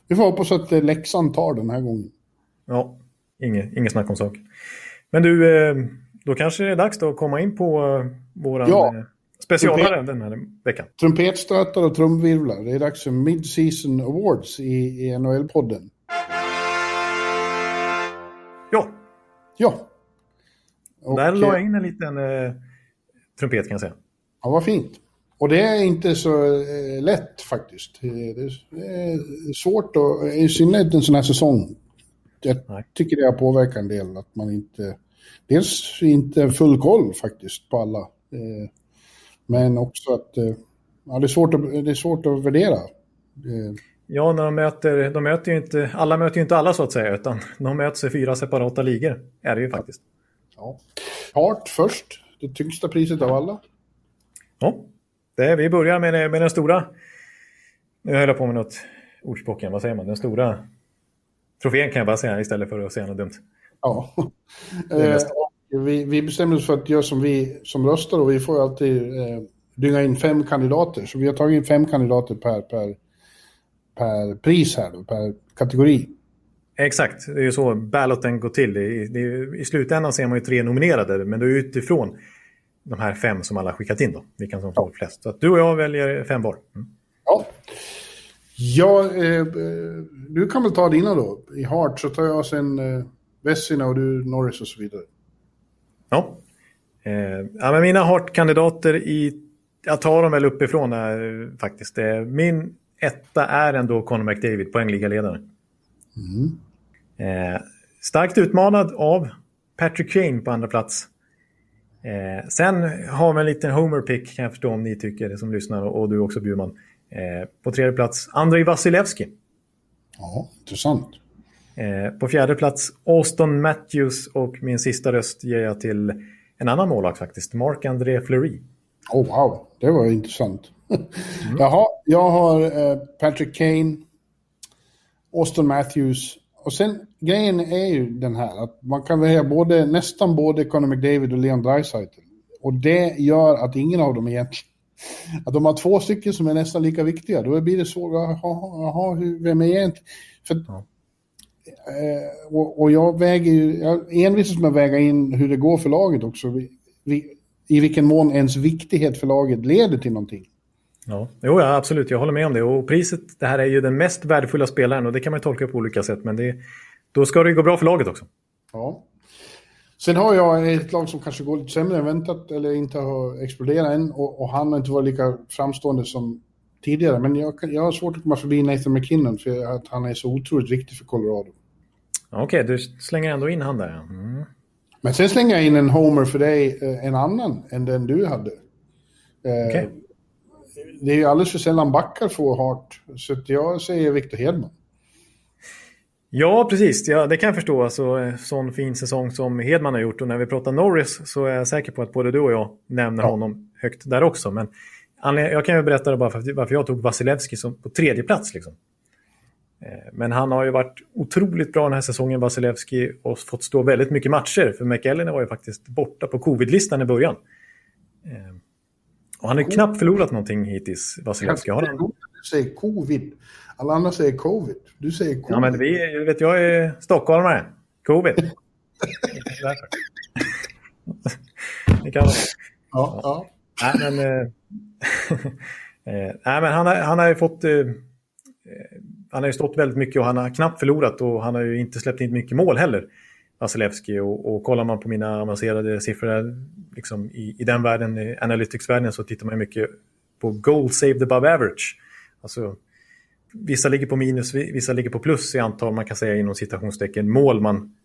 Vi får hoppas att eh, Leksand tar den här gången. Ja, inget, inget snack om saken. Men du, eh, då kanske det är dags att komma in på eh, våran ja. specialare den här veckan. Trumpetstötar och trumvirvlar. Det är dags för Mid-Season Awards i, i NHL-podden. Ja. Ja. Och, Där la jag in en liten eh, trumpet kan jag säga. Ja, vad fint. Och det är inte så eh, lätt faktiskt. Det är svårt, och, i synnerhet en sån här säsong. Jag Nej. tycker det har påverkat en del att man inte... Dels inte full koll faktiskt på alla. Eh, men också att eh, ja, det, är svårt att, det är svårt att värdera. Ja, när de möter, de möter ju inte, alla möter ju inte alla så att säga, utan de möts i fyra separata ligor, är det ju faktiskt. Ja. Hart först, det tyngsta priset av alla. Ja, det, vi börjar med, med den stora. Nu höll jag på med något ordspråk vad säger man? Den stora trofén kan jag bara säga istället för att säga något dumt. Ja. Eh, vi, vi bestämde oss för att göra som vi som röstar och vi får alltid eh, dynga in fem kandidater. Så vi har tagit in fem kandidater per, per, per pris här, då, per kategori. Exakt, det är ju så balloten går till. I, det I slutändan ser man ju tre nominerade, men det är utifrån de här fem som alla skickat in då. Vilka som får flest. Så att du och jag väljer fem var. Mm. Ja. ja eh, du kan väl ta dina då. I Hart så tar jag sen eh, Vessina och du Norris och så vidare. Ja. Eh, ja men mina Hart-kandidater i... Jag tar dem väl uppifrån här, faktiskt. Eh, min etta är ändå Conor McDavid, poängligaledare. Mm. Eh, starkt utmanad av Patrick Kane på andra plats. Eh, sen har vi en liten homer-pick kan jag förstå om ni tycker som lyssnar och du också Bjurman. Eh, på tredje plats Andrei Vasilevski. Ja, intressant. Eh, på fjärde plats Austin Matthews och min sista röst ger jag till en annan målvakt faktiskt, Marc-André Fleury. Oh wow, det var intressant. Mm. Jaha, jag har eh, Patrick Kane, Austin Matthews och sen grejen är ju den här att man kan välja både, nästan både Conor McDavid och Leon Draisaitl. Och det gör att ingen av dem egentligen... Att de har två stycken som är nästan lika viktiga. Då blir det svårt. Jaha, vem är egentligen... För. Eh, och, och, jag väger ju... Jag envisas med att väga in hur det går för laget också. Vi, vi, I vilken mån ens viktighet för laget leder till någonting. Ja, jo, ja, absolut. Jag håller med om det. Och priset, det här är ju den mest värdefulla spelaren och det kan man tolka på olika sätt. Men det, då ska det gå bra för laget också. Ja. Sen har jag ett lag som kanske går lite sämre än väntat eller inte har exploderat än och, och han har inte varit lika framstående som tidigare. Men jag, jag har svårt att komma förbi Nathan McKinnon för att han är så otroligt viktig för Colorado. Okej, okay, du slänger ändå in han där. Mm. Men sen slänger jag in en homer för dig, eh, en annan än den du hade. Eh, okay. Det är ju alldeles för sällan backar får hart, så jag säger Victor Hedman. Ja, precis. Ja, det kan jag förstå. Alltså, sån fin säsong som Hedman har gjort. Och när vi pratar Norris så är jag säker på att både du och jag nämner ja. honom högt där också. Men jag kan ju berätta bara varför jag tog Vasilevski som på tredje plats. Liksom. Eh, men han har ju varit otroligt bra den här säsongen, Vasilevski, och fått stå väldigt mycket matcher. För McEllen var ju faktiskt borta på covid-listan i början. Eh, och han har knappt förlorat någonting hittills, Vasilevski. Har han? Du säger covid. Alla andra säger covid. Du säger covid. Ja, men vi, vet, jag är stockholmare. Covid. det kan vara. Ja, ja. Nej, men, eh, nej, men han, har, han har ju fått... Han har ju stått väldigt mycket och han har knappt förlorat och han har ju inte släppt in mycket mål heller. Vasilevski och, och kollar man på mina avancerade siffror liksom i, i den världen, i analytics-världen, så tittar man mycket på goal saved above average. Alltså vissa ligger på minus, vissa ligger på plus i antal, man kan säga inom citationstecken, mål man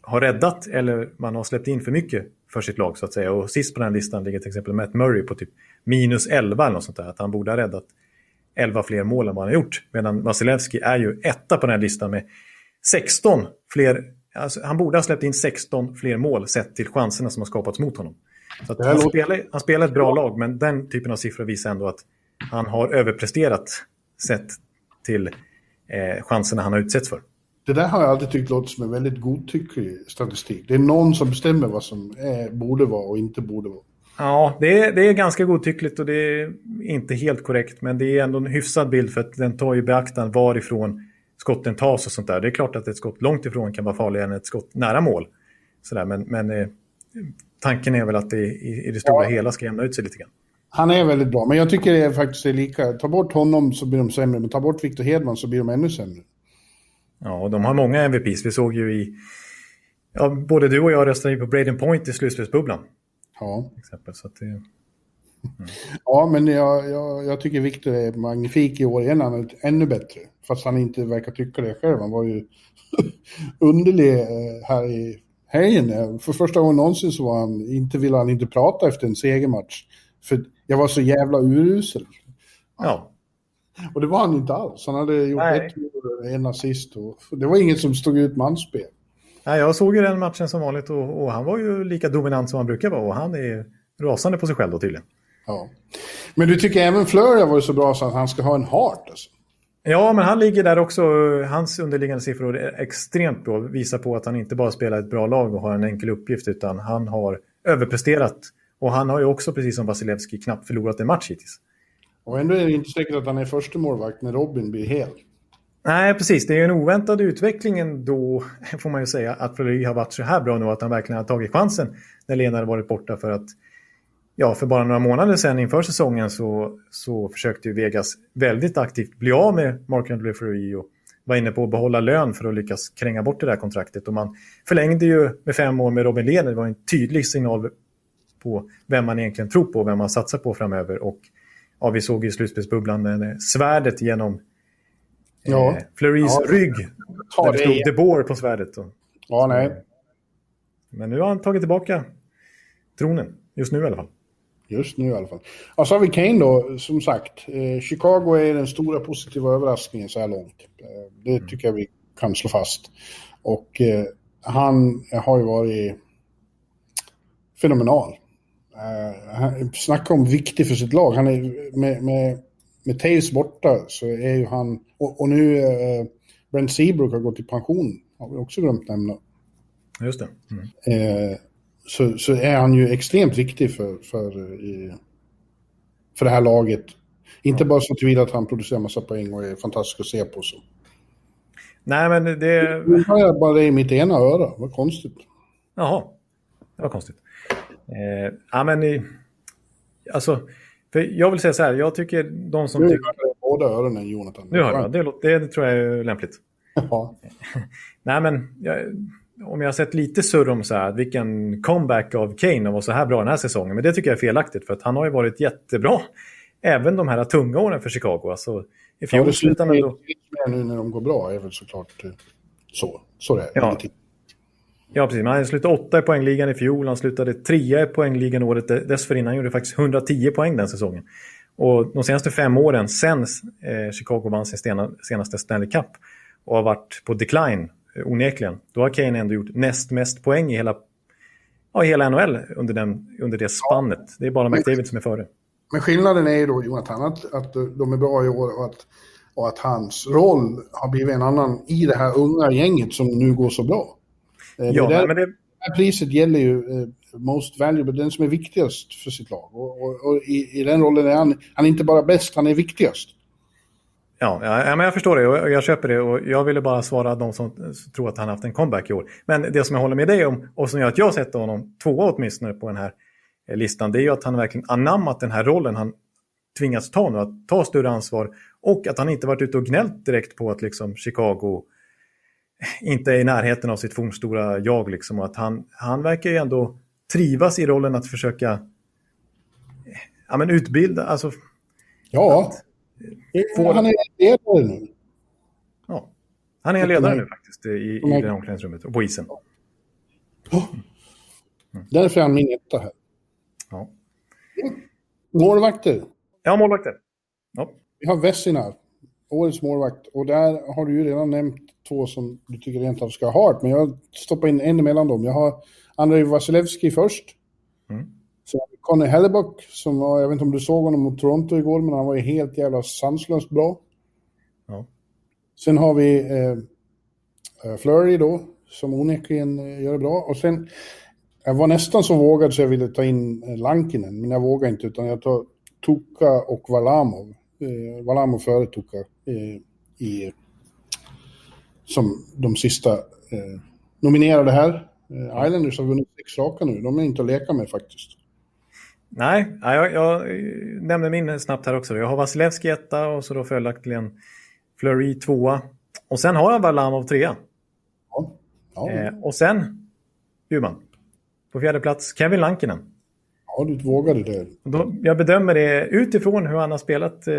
har räddat eller man har släppt in för mycket för sitt lag så att säga. Och sist på den här listan ligger till exempel Matt Murray på typ minus 11 eller något sånt där. Att han borde ha räddat 11 fler mål än vad han har gjort. Medan Vasilevski är ju etta på den här listan med 16 fler, alltså han borde ha släppt in 16 fler mål sett till chanserna som har skapats mot honom. Så han, spelar, han spelar ett bra lag, men den typen av siffror visar ändå att han har överpresterat sett till eh, chanserna han har utsetts för. Det där har jag alltid tyckt låter som en väldigt godtycklig statistik. Det är någon som bestämmer vad som är, borde vara och inte borde vara. Ja, det är, det är ganska godtyckligt och det är inte helt korrekt. Men det är ändå en hyfsad bild för att den tar ju beaktan varifrån skotten tas och sånt där. Det är klart att ett skott långt ifrån kan vara farligare än ett skott nära mål. Sådär, men men eh, tanken är väl att det i, i det stora ja. hela ska jämna ut sig lite grann. Han är väldigt bra, men jag tycker det faktiskt är lika. Ta bort honom så blir de sämre, men ta bort Victor Hedman så blir de ännu sämre. Ja, och de har många MVPs. Vi såg ju i... Ja, både du och jag röstade ju på Braden Point i slutspelsbubblan. Ja. Exempel, så det... Mm. Ja, men jag, jag, jag tycker Victor är magnifik i år. Igen han är ännu bättre. Fast han inte verkar tycka det själv. Han var ju underlig eh, här i helgen. För första gången någonsin så var han, inte ville han inte prata efter en segermatch. För jag var så jävla urusel. Ja. Och det var han inte alls. Han hade gjort Nej. ett en assist. Och det var inget som stod ut med hans spel. Nej, jag såg ju den matchen som vanligt och, och, han var ju lika dominant som han brukar vara. Och han är rasande på sig själv då tydligen. Ja. Men du tycker även Fleur har varit så bra så att han ska ha en heart alltså? Ja, men han ligger där också. Hans underliggande siffror är extremt bra. Visar på att han inte bara spelar ett bra lag och har en enkel uppgift utan han har överpresterat och han har ju också, precis som Vasilevski, knappt förlorat en match hittills. Och ändå är det inte säkert att han är första målvakt när Robin blir hel. Nej, precis. Det är en oväntad utveckling då, får man ju säga, att Fleury har varit så här bra nu att han verkligen har tagit chansen när Lena hade varit borta för att ja, för bara några månader sedan inför säsongen så, så försökte ju Vegas väldigt aktivt bli av med Mark Andrew Fleury och var inne på att behålla lön för att lyckas kränga bort det där kontraktet. Och man förlängde ju med fem år med Robin Lehner. Det var en tydlig signal på vem man egentligen tror på och vem man satsar på framöver. Och ja, vi såg i slutspelsbubblan eh, svärdet genom ja. eh, Fleurys ja. rygg. Där det stod De Boer på svärdet. Och, ja, nej. Men nu har han tagit tillbaka tronen. Just nu i alla fall. Just nu i alla fall. Och så har vi Kane då, som sagt. Eh, Chicago är den stora positiva överraskningen så här långt. Eh, det mm. tycker jag vi kan slå fast. Och eh, han har ju varit fenomenal. Uh, snacka om viktig för sitt lag. Han är, med, med, med Taves borta så är ju han... Och, och nu uh, Brent Seabrook har gått i pension. Har vi också glömt nämna. Just det. Mm. Uh, så, så är han ju extremt viktig för, för, för det här laget. Inte bara så tillvida att han producerar massa poäng och är fantastisk att se på. Så. Nej, men det... Nu har jag bara det i mitt ena öra. Vad konstigt. Jaha, det var konstigt. Eh, ja, men i, alltså, för jag vill säga så här, jag tycker de som... Nu tycker... båda öronen, Jonathan. Nu hör jag, det, det, det tror jag är lämpligt. Ja. Nej, men jag, om jag har sett lite surr om så här, vilken comeback av Kane och var så här bra den här säsongen. Men det tycker jag är felaktigt för att han har ju varit jättebra. Även de här tunga åren för Chicago. Alltså, i fjol ja, slutade han ändå... nu när de går bra är väl såklart eh, så. Så det är. Ja. Ja, precis. han slutade åtta i poängligan i fjol. Han slutade trea i poängligan året dessförinnan. Han gjorde faktiskt 110 poäng den säsongen. Och de senaste fem åren, sen eh, Chicago vann sin senaste Stanley Cup och har varit på decline Eh, onekligen. Då har Kane ändå gjort näst mest poäng i hela, ja, hela NHL under, den, under det spannet. Det är bara McDavid som är före. Men skillnaden är ju då, Jonathan, att, att de är bra i år och att, och att hans roll har blivit en annan i det här unga gänget som nu går så bra. Eh, ja, det, där, men det... det priset gäller ju uh, most valuable, den som är viktigast för sitt lag. Och, och, och i, i, den rollen är han, han är inte bara bäst, han är viktigast. Ja, ja, men jag förstår det och jag köper det och jag ville bara svara de som tror att han haft en comeback i år. Men det som jag håller med dig om och som gör att jag sätter honom tvåa åtminstone på den här eh, listan det är ju att han verkligen anammat den här rollen han tvingats ta nu, att ta större ansvar och att han inte varit ute och gnällt direkt på att liksom Chicago inte är i närheten av sitt fornstora jag. Liksom, att han, han verkar ju ändå trivas i rollen att försöka ja, men utbilda. Alltså, ja. Att, Får... Han är ledare nu. Ja, han är ledare nu faktiskt i, i det omklädningsrummet och på isen. Mm. Därför är han min etta här. Ja. Målvakter. Ja, målvakter. Ja. Vi har Vessina, årets målvakt. Och där har du ju redan nämnt två som du tycker rent av ska ha men jag stoppar in en emellan dem. Jag har Andrei Vasilevski först. Mm. Så Conny Hellebuck, som var, jag vet inte om du såg honom mot Toronto igår, men han var ju helt jävla sanslöst bra. Ja. Sen har vi eh, eh, Flurry då, som onekligen eh, gör det bra. Och sen, jag var nästan så vågad så jag ville ta in eh, Lankinen, men jag vågar inte, utan jag tar Tuka och Valamov. Eh, Valamov före Tuka eh, i, som de sista eh, nominerade här. Eh, Islanders har vunnit sex raka nu, de är inte att leka med faktiskt. Nej, jag, jag nämnde min snabbt här också. Jag har Vasilevski etta och så då följaktligen Fleury tvåa. Och sen har jag Varlamov trea. Ja. Ja. Eh, och sen, Bjurman, på fjärde plats Kevin Lankinen. Ja, du vågade det. Då, jag bedömer det utifrån hur han har spelat eh,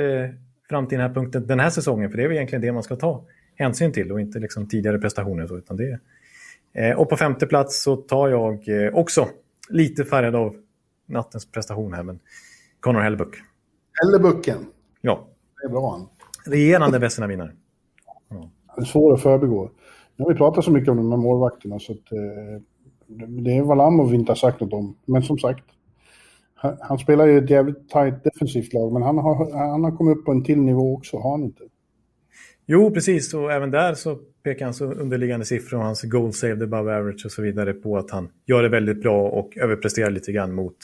fram till den här punkten den här säsongen. För det är väl egentligen det man ska ta hänsyn till och inte liksom tidigare prestationer. Så, utan det, eh, och på femte plats så tar jag eh, också lite färgad av nattens prestation här, men Connor Hellebuck. Hellebucken? Ja. Det är bra. Regerande Vesina-vinnare. Ja. Det är svår att förbigå. Nu har vi pratat så mycket om de här målvakterna så att eh, det är Valamov vi inte har sagt något om. Men som sagt, han, han spelar ju ett jävligt tajt defensivt lag, men han har, han har kommit upp på en till nivå också, har han inte? Jo, precis. Och även där så pekar hans underliggande siffror och hans goal saved above average och så vidare på att han gör det väldigt bra och överpresterar lite grann mot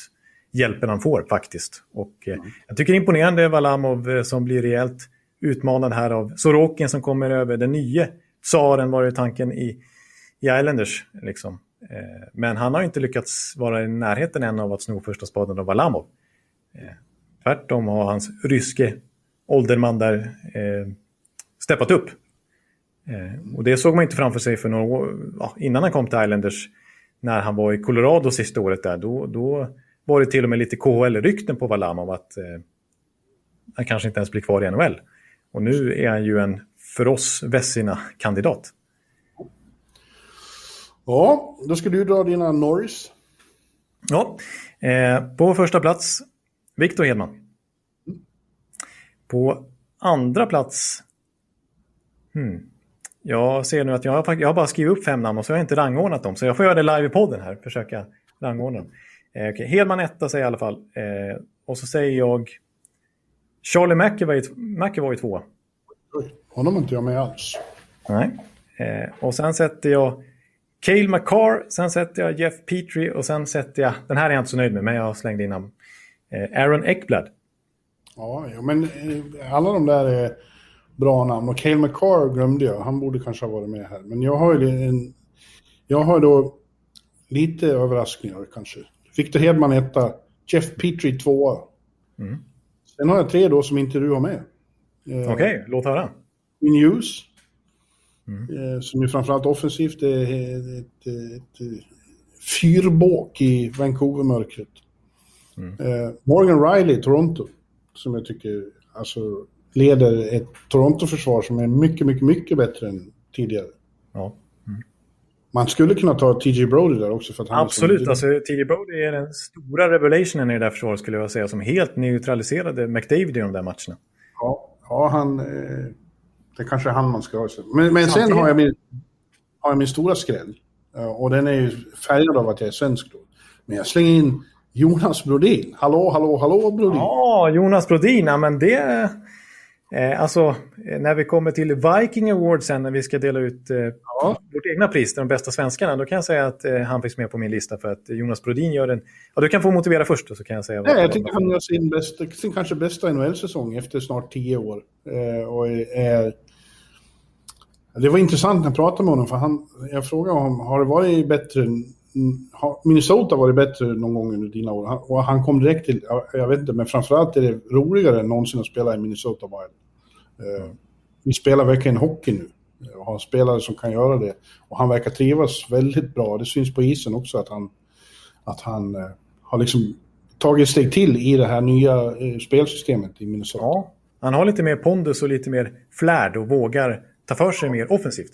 hjälpen han får faktiskt. Och eh, mm. jag tycker det är imponerande Valamov eh, som blir rejält utmanad här av Sorokin som kommer över den nye tsaren var ju tanken i, i Islanders. Liksom. Eh, men han har inte lyckats vara i närheten än av att sno första spaden av Valamov. Eh, tvärtom har hans ryske ålderman där eh, steppat upp. Eh, och det såg man inte framför sig för några år, ja, innan han kom till Islanders. När han var i Colorado sista året där, då, då var det till och med lite KHL-rykten på Valamov att eh, han kanske inte ens blir kvar i NHL. Och nu är han ju en, för oss, Vessina-kandidat. Ja, då ska du dra dina Norris. Ja, eh, på första plats, Victor Hedman. På andra plats, hmm. jag ser nu att jag har, jag har bara skrivit upp fem namn och så har jag inte rangordnat dem. Så jag får göra det live i podden här, försöka rangordna dem. Eh, okay. Hedman etta säger jag i alla fall. Eh, och så säger jag Charlie McEvoy tvåa. Honom inte jag med alls. Nej. Eh, och sen sätter jag Cale McCarr, sen sätter jag Jeff Petrie och sen sätter jag, den här är jag inte så nöjd med, men jag slängde in namn. Eh, Aaron Ekblad. Ja, men eh, alla de där är bra namn. Och Cale McCarr glömde jag, han borde kanske ha varit med här. Men jag har ju en, jag har då lite överraskningar kanske. Victor Hedman etta, Jeff Petrie tvåa. Mm. Sen har jag tre då som inte du har med. Eh, Okej, okay, låt höra. News. Mm. Eh, som ju framförallt offensivt är ett, ett, ett fyrbåk i Vancouver-mörkret. Mm. Eh, Morgan Riley, Toronto, som jag tycker alltså, leder ett Toronto-försvar som är mycket, mycket, mycket bättre än tidigare. Ja. Mm. Man skulle kunna ta TJ Brody där också. För att han Absolut, alltså TJ Brody är den stora revelationen i det där försvaret skulle jag säga, som helt neutraliserade McDavid i de där matcherna. Ja, ja han... Eh, det kanske är han man ska ha. Men, men sen har jag, min, har jag min stora skräll. Och den är ju färgad av att jag är svensk då. Men jag slänger in Jonas Brodin. Hallå, hallå, hallå Brodin. Ja, Jonas Brodin. Ja, men det... Eh, alltså, när vi kommer till Viking Awards sen, när vi ska dela ut eh, ja. vårt egna pris, de bästa svenskarna, då kan jag säga att eh, han finns med på min lista för att Jonas Brodin gör en... Ja, du kan få motivera först så kan jag säga. Nej, jag tycker han gör sin, bästa, sin kanske bästa NHL-säsong efter snart tio år. Eh, och är det var intressant när jag pratade med honom, för han, jag frågade honom, har det varit bättre, har Minnesota varit bättre någon gång under dina år? Och han kom direkt till, jag vet inte, men framförallt är det roligare än någonsin att spela i Minnesota Wild. Mm. Vi spelar verkligen hockey nu och har spelare som kan göra det. Och han verkar trivas väldigt bra. Det syns på isen också att han, att han eh, har liksom tagit steg till i det här nya eh, spelsystemet i Minnesota. Ja, han har lite mer pondus och lite mer flärd och vågar ta för sig mer offensivt.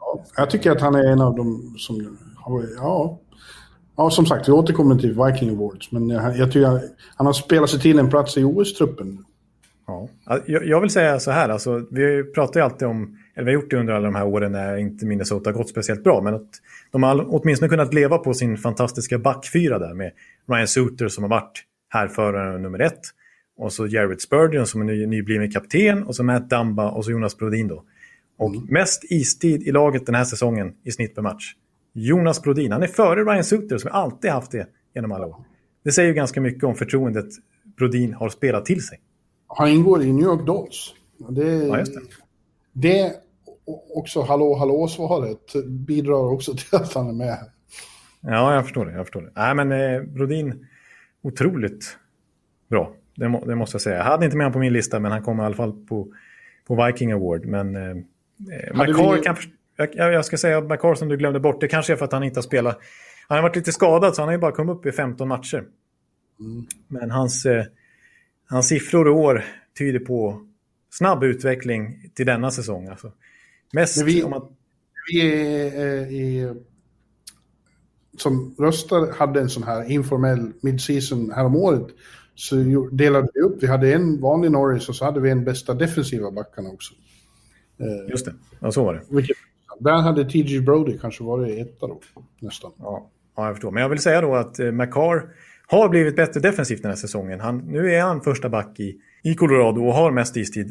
Ja, jag tycker att han är en av de som har... Ja, ja som sagt, vi återkommer till Viking Awards. Men jag, jag tycker han har spelat sig till en plats i OS-truppen. Ja. Jag, jag, vill säga så här, alltså, vi pratar ju alltid om, eller vi har gjort det under alla de här åren när inte Minnesota har gått speciellt bra, men att de har åtminstone kunnat leva på sin fantastiska backfyra där med Ryan Suter som har varit härförare nummer ett. Och så Jared Spurgeon som är ny, nybliven kapten och så Matt Dumba och så Jonas Brodin då. Och mm. mest istid i laget den här säsongen i snitt per match. Jonas Brodin, han är före Ryan Suter som alltid haft det genom alla år. Det säger ju ganska mycket om förtroendet Brodin har spelat till sig. Han ingår i New York Dolls. Det, ja, just det. det också hallå hallå-svaret bidrar också till att han är med. Ja, jag förstår det. Jag förstår det. Nej, men eh, Brodin, otroligt bra. Det, må, det, måste jag säga. Jag hade inte med honom på min lista, men han kommer i alla fall på, på Viking Award. Men eh, Eh, McCar vi... kan... Jag, jag ska säga att McCar som du glömde bort, det kanske är för att han inte har spelat. Han har varit lite skadad så han har ju bara kommit upp i 15 matcher. Mm. Men hans, eh, hans siffror i år tyder på snabb utveckling till denna säsong. Alltså. Mest vi, om att... Vi är, eh, i, som röstade hade en sån här informell midseason häromåret så delade vi upp. Vi hade en vanlig Norris och så hade vi en bästa defensiva backarna också. Eh, Just det, ja, så var det. Vilket, där hade TG Brody kanske varit etta då, nästan. Ja, ja, jag förstår. Men jag vill säga då att eh, McCarr har blivit bättre defensivt den här säsongen. Han, nu är han första back i, i Colorado och har mest istid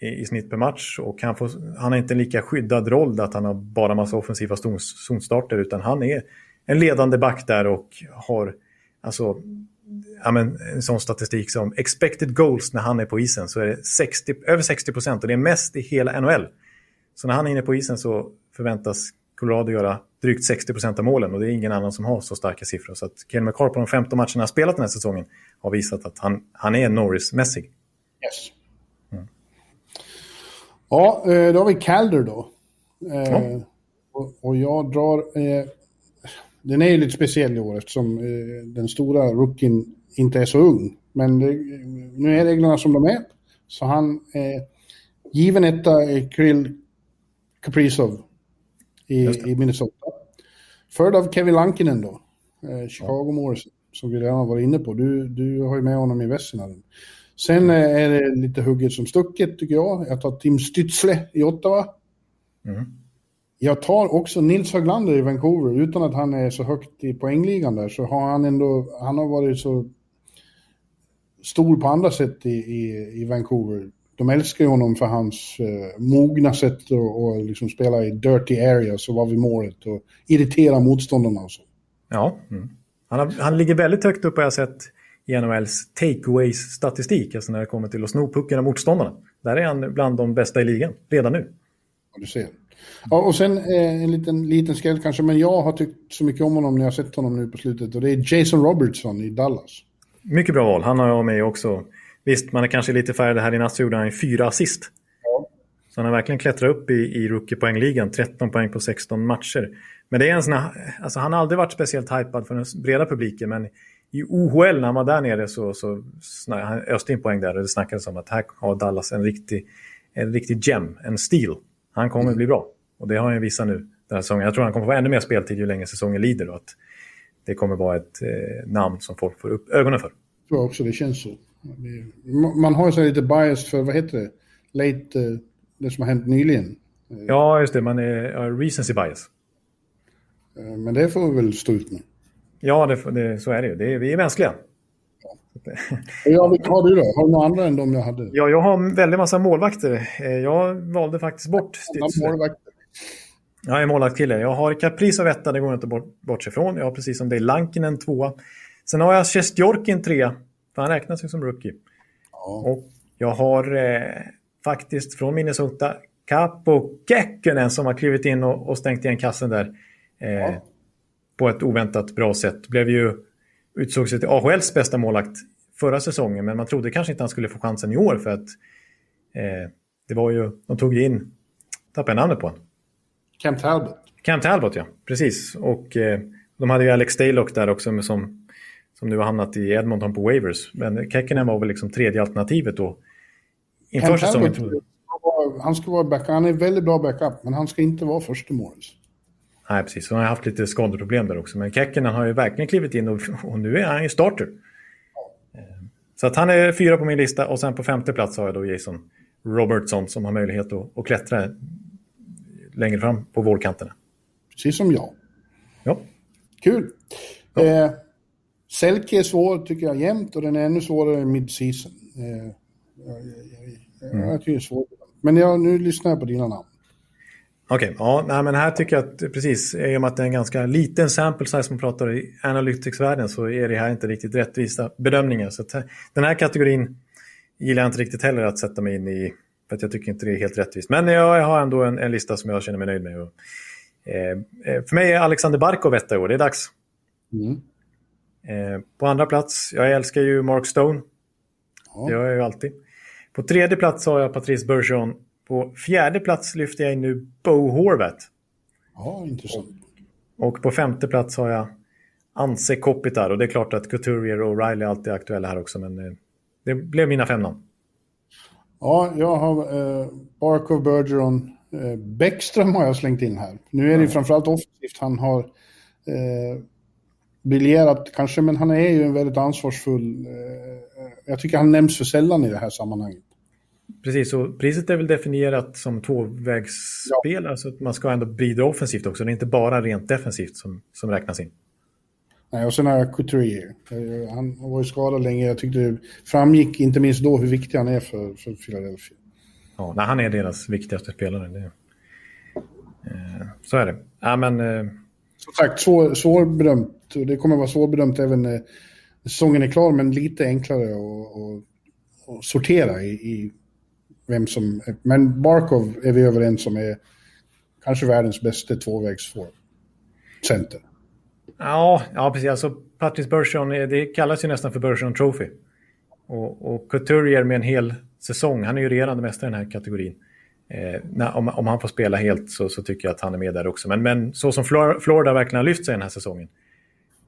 i, i snitt per match. Och han, får, han har inte en lika skyddad roll att han har bara massa offensiva zonstarter utan han är en ledande back där och har alltså ja, men, en sån statistik som expected goals när han är på isen så är det 60, över 60 procent och det är mest i hela NHL. Så när han är inne på isen så förväntas Colorado göra drygt 60 procent av målen och det är ingen annan som har så starka siffror. Så att Cale McCarr på de 15 matcherna han spelat den här säsongen har visat att han, han är Norris-mässig. Yes. Mm. Ja, eh, då har vi Calder då. Eh, ja. Och, och, jag drar... Eh, den är ju lite speciell i år eftersom eh, den stora rookien inte är så ung. Men det, nu är reglerna som de är. Så han är given etta är Krill Kaprizov i, i Minnesota. Förd av Kevin Lankinen då, eh, Chicago ja. Som vi redan varit inne på. Du, du har ju med honom i Västernaren. Sen eh, är det lite hugget som stucket tycker jag. Jag tar Tim Stützle i Ottawa. Mm. Jag tar också Nils Höglander i Vancouver, utan att han är så högt i poängligan där, så har han ändå, han har varit så stor på andra sätt i, i, i Vancouver. De älskar ju honom för hans eh, mogna sätt att och liksom spela i dirty areas och vara vid målet och irritera motståndarna och så. Ja, mm. han, har, han ligger väldigt högt upp har jag sett i NHLs takeaways-statistik, alltså när det kommer till att sno pucken av motståndarna. Där är han bland de bästa i ligan, redan nu. Du ser. Ja, och sen eh, en liten, liten skräll kanske, men jag har tyckt så mycket om honom när jag sett honom nu på slutet och det är Jason Robertson i Dallas. Mycket bra val, han har jag med också. Visst, man är kanske lite färre här i natt så gjorde han fyra assist. Ja. Så han har verkligen klättrat upp i, i rookie-poängligan, 13 poäng på 16 matcher. Men det är en sån här, alltså han har aldrig varit speciellt hypad för den breda publiken, men i OHL när han var där nere så, så han öste in poäng där och det snackades om att här har Dallas en riktig, en riktig gem, en stil. Han kommer mm. bli bra. Och det har han visat nu den här säsongen. Jag tror han kommer få ännu mer speltid ju längre säsongen lider. Och att det kommer vara ett eh, namn som folk får upp ögonen för. Jag tror också det känns så. Man har ju så lite bias för, vad heter det, late, uh, det som har hänt nyligen. Ja, just det, man är recency bias. Uh, men det får vi väl stå ut med. Ja, det, det, så är det ju. Det vi är mänskliga. Ja, vilka har du då? Har du några andra än de jag hade? Ja, jag har en väldig massa målvakter. Jag valde faktiskt bort Stützle. Jag är målvaktskille. Jag har Caprice av etta, det går inte bort, bort ifrån. Jag har precis som dig Lankinen tvåa. Sen har jag Sjestjorkin trea, för han räknas ju som rookie. Ja. Och jag har eh, faktiskt från Minnesota Capo Kekkonen som har klivit in och, och stängt igen kassen där. Eh, ja. På ett oväntat bra sätt. Blev ju utsågs till AHLs bästa målakt förra säsongen, men man trodde kanske inte han skulle få chansen i år för att eh, det var ju, de tog ju in, tappade namnet på honom. Cam Talbot. Cam Talbot, ja. Precis. Och eh, de hade ju Alex Daylock där också som, som nu har hamnat i Edmonton på waivers. Men Kekkonen var väl liksom tredje alternativet då. Inför Cam säsongen. Talbot, han ska vara backup. Han är väldigt bra backup, men han ska inte vara första målis. Nej, precis. Han har haft lite skadeproblem där också. Men Kekkonen har ju verkligen klivit in och, och nu är han ju starter. Så att han är fyra på min lista och sen på femte plats har jag då Jason Robertson som har möjlighet att, att klättra längre fram på vårkanterna. Precis som jag. Ja. Kul. Ja. Eh, Selke är svår tycker jag jämt och den är ännu svårare mid-season. Eh, jag, jag, mm. jag tycker det är svårt. Men jag, nu lyssnar jag på dina namn. Okej, okay, ja, nej, men här tycker jag att precis, i och med att det är en ganska liten sample size som pratar i analytics-världen så är det här inte riktigt rättvisa bedömningar. Så att, den här kategorin gillar jag inte riktigt heller att sätta mig in i, för att jag tycker inte det är helt rättvist. Men jag, jag har ändå en, en, lista som jag känner mig nöjd med. Och, eh, eh för mig är Alexander Barkov etta i år, det är dags. Mm. Eh, på andra plats, jag älskar ju Mark Stone. Ja. Det gör jag ju alltid. På tredje plats har jag Patrice Bergeron på fjärde plats lyfter jag in nu Bo Horvat. Ja, intressant. Och på femte plats har jag Anse Kopitar. Och det är klart att Couturier och Riley alltid är aktuella här också. Men eh, det blev mina fem namn. Ja, jag har eh, Barkov, Bergeron, eh, Bäckström har jag slängt in här. Nu är det ja. framförallt offensivt han har eh, briljerat kanske, men han är ju en väldigt ansvarsfull... Eh, jag tycker han nämns för sällan i det här sammanhanget. Precis, och priset är väl definierat som tvåvägsspel, ja. alltså att man ska ändå bidra offensivt också. Det är inte bara rent defensivt som, som räknas in. Nej, och sen har jag Couturier. Han var ju skadad länge. Jag tyckte det framgick inte minst då hur viktig han är för, för Philadelphia. Ja, nej, han är deras viktigaste spelare. Det, eh, så är det. Ja, men, eh... Som sagt, svår, svårbedömt. Det kommer vara svårbedömt även när säsongen är klar, men lite enklare att sortera i, i vem som... Men Barkov är vi överens om är kanske världens bästa tvåvägsform. center. Ja, ja precis. Alltså, Patrice Bergeron, det kallas ju nästan för Bergeron Trophy. Och, och Couturier med en hel säsong, han är ju regerande mästare i den här kategorin. Eh, när, om, om, han får spela helt så, så, tycker jag att han är med där också. Men, men så som Flor Florida verkligen har lyft sig den här säsongen.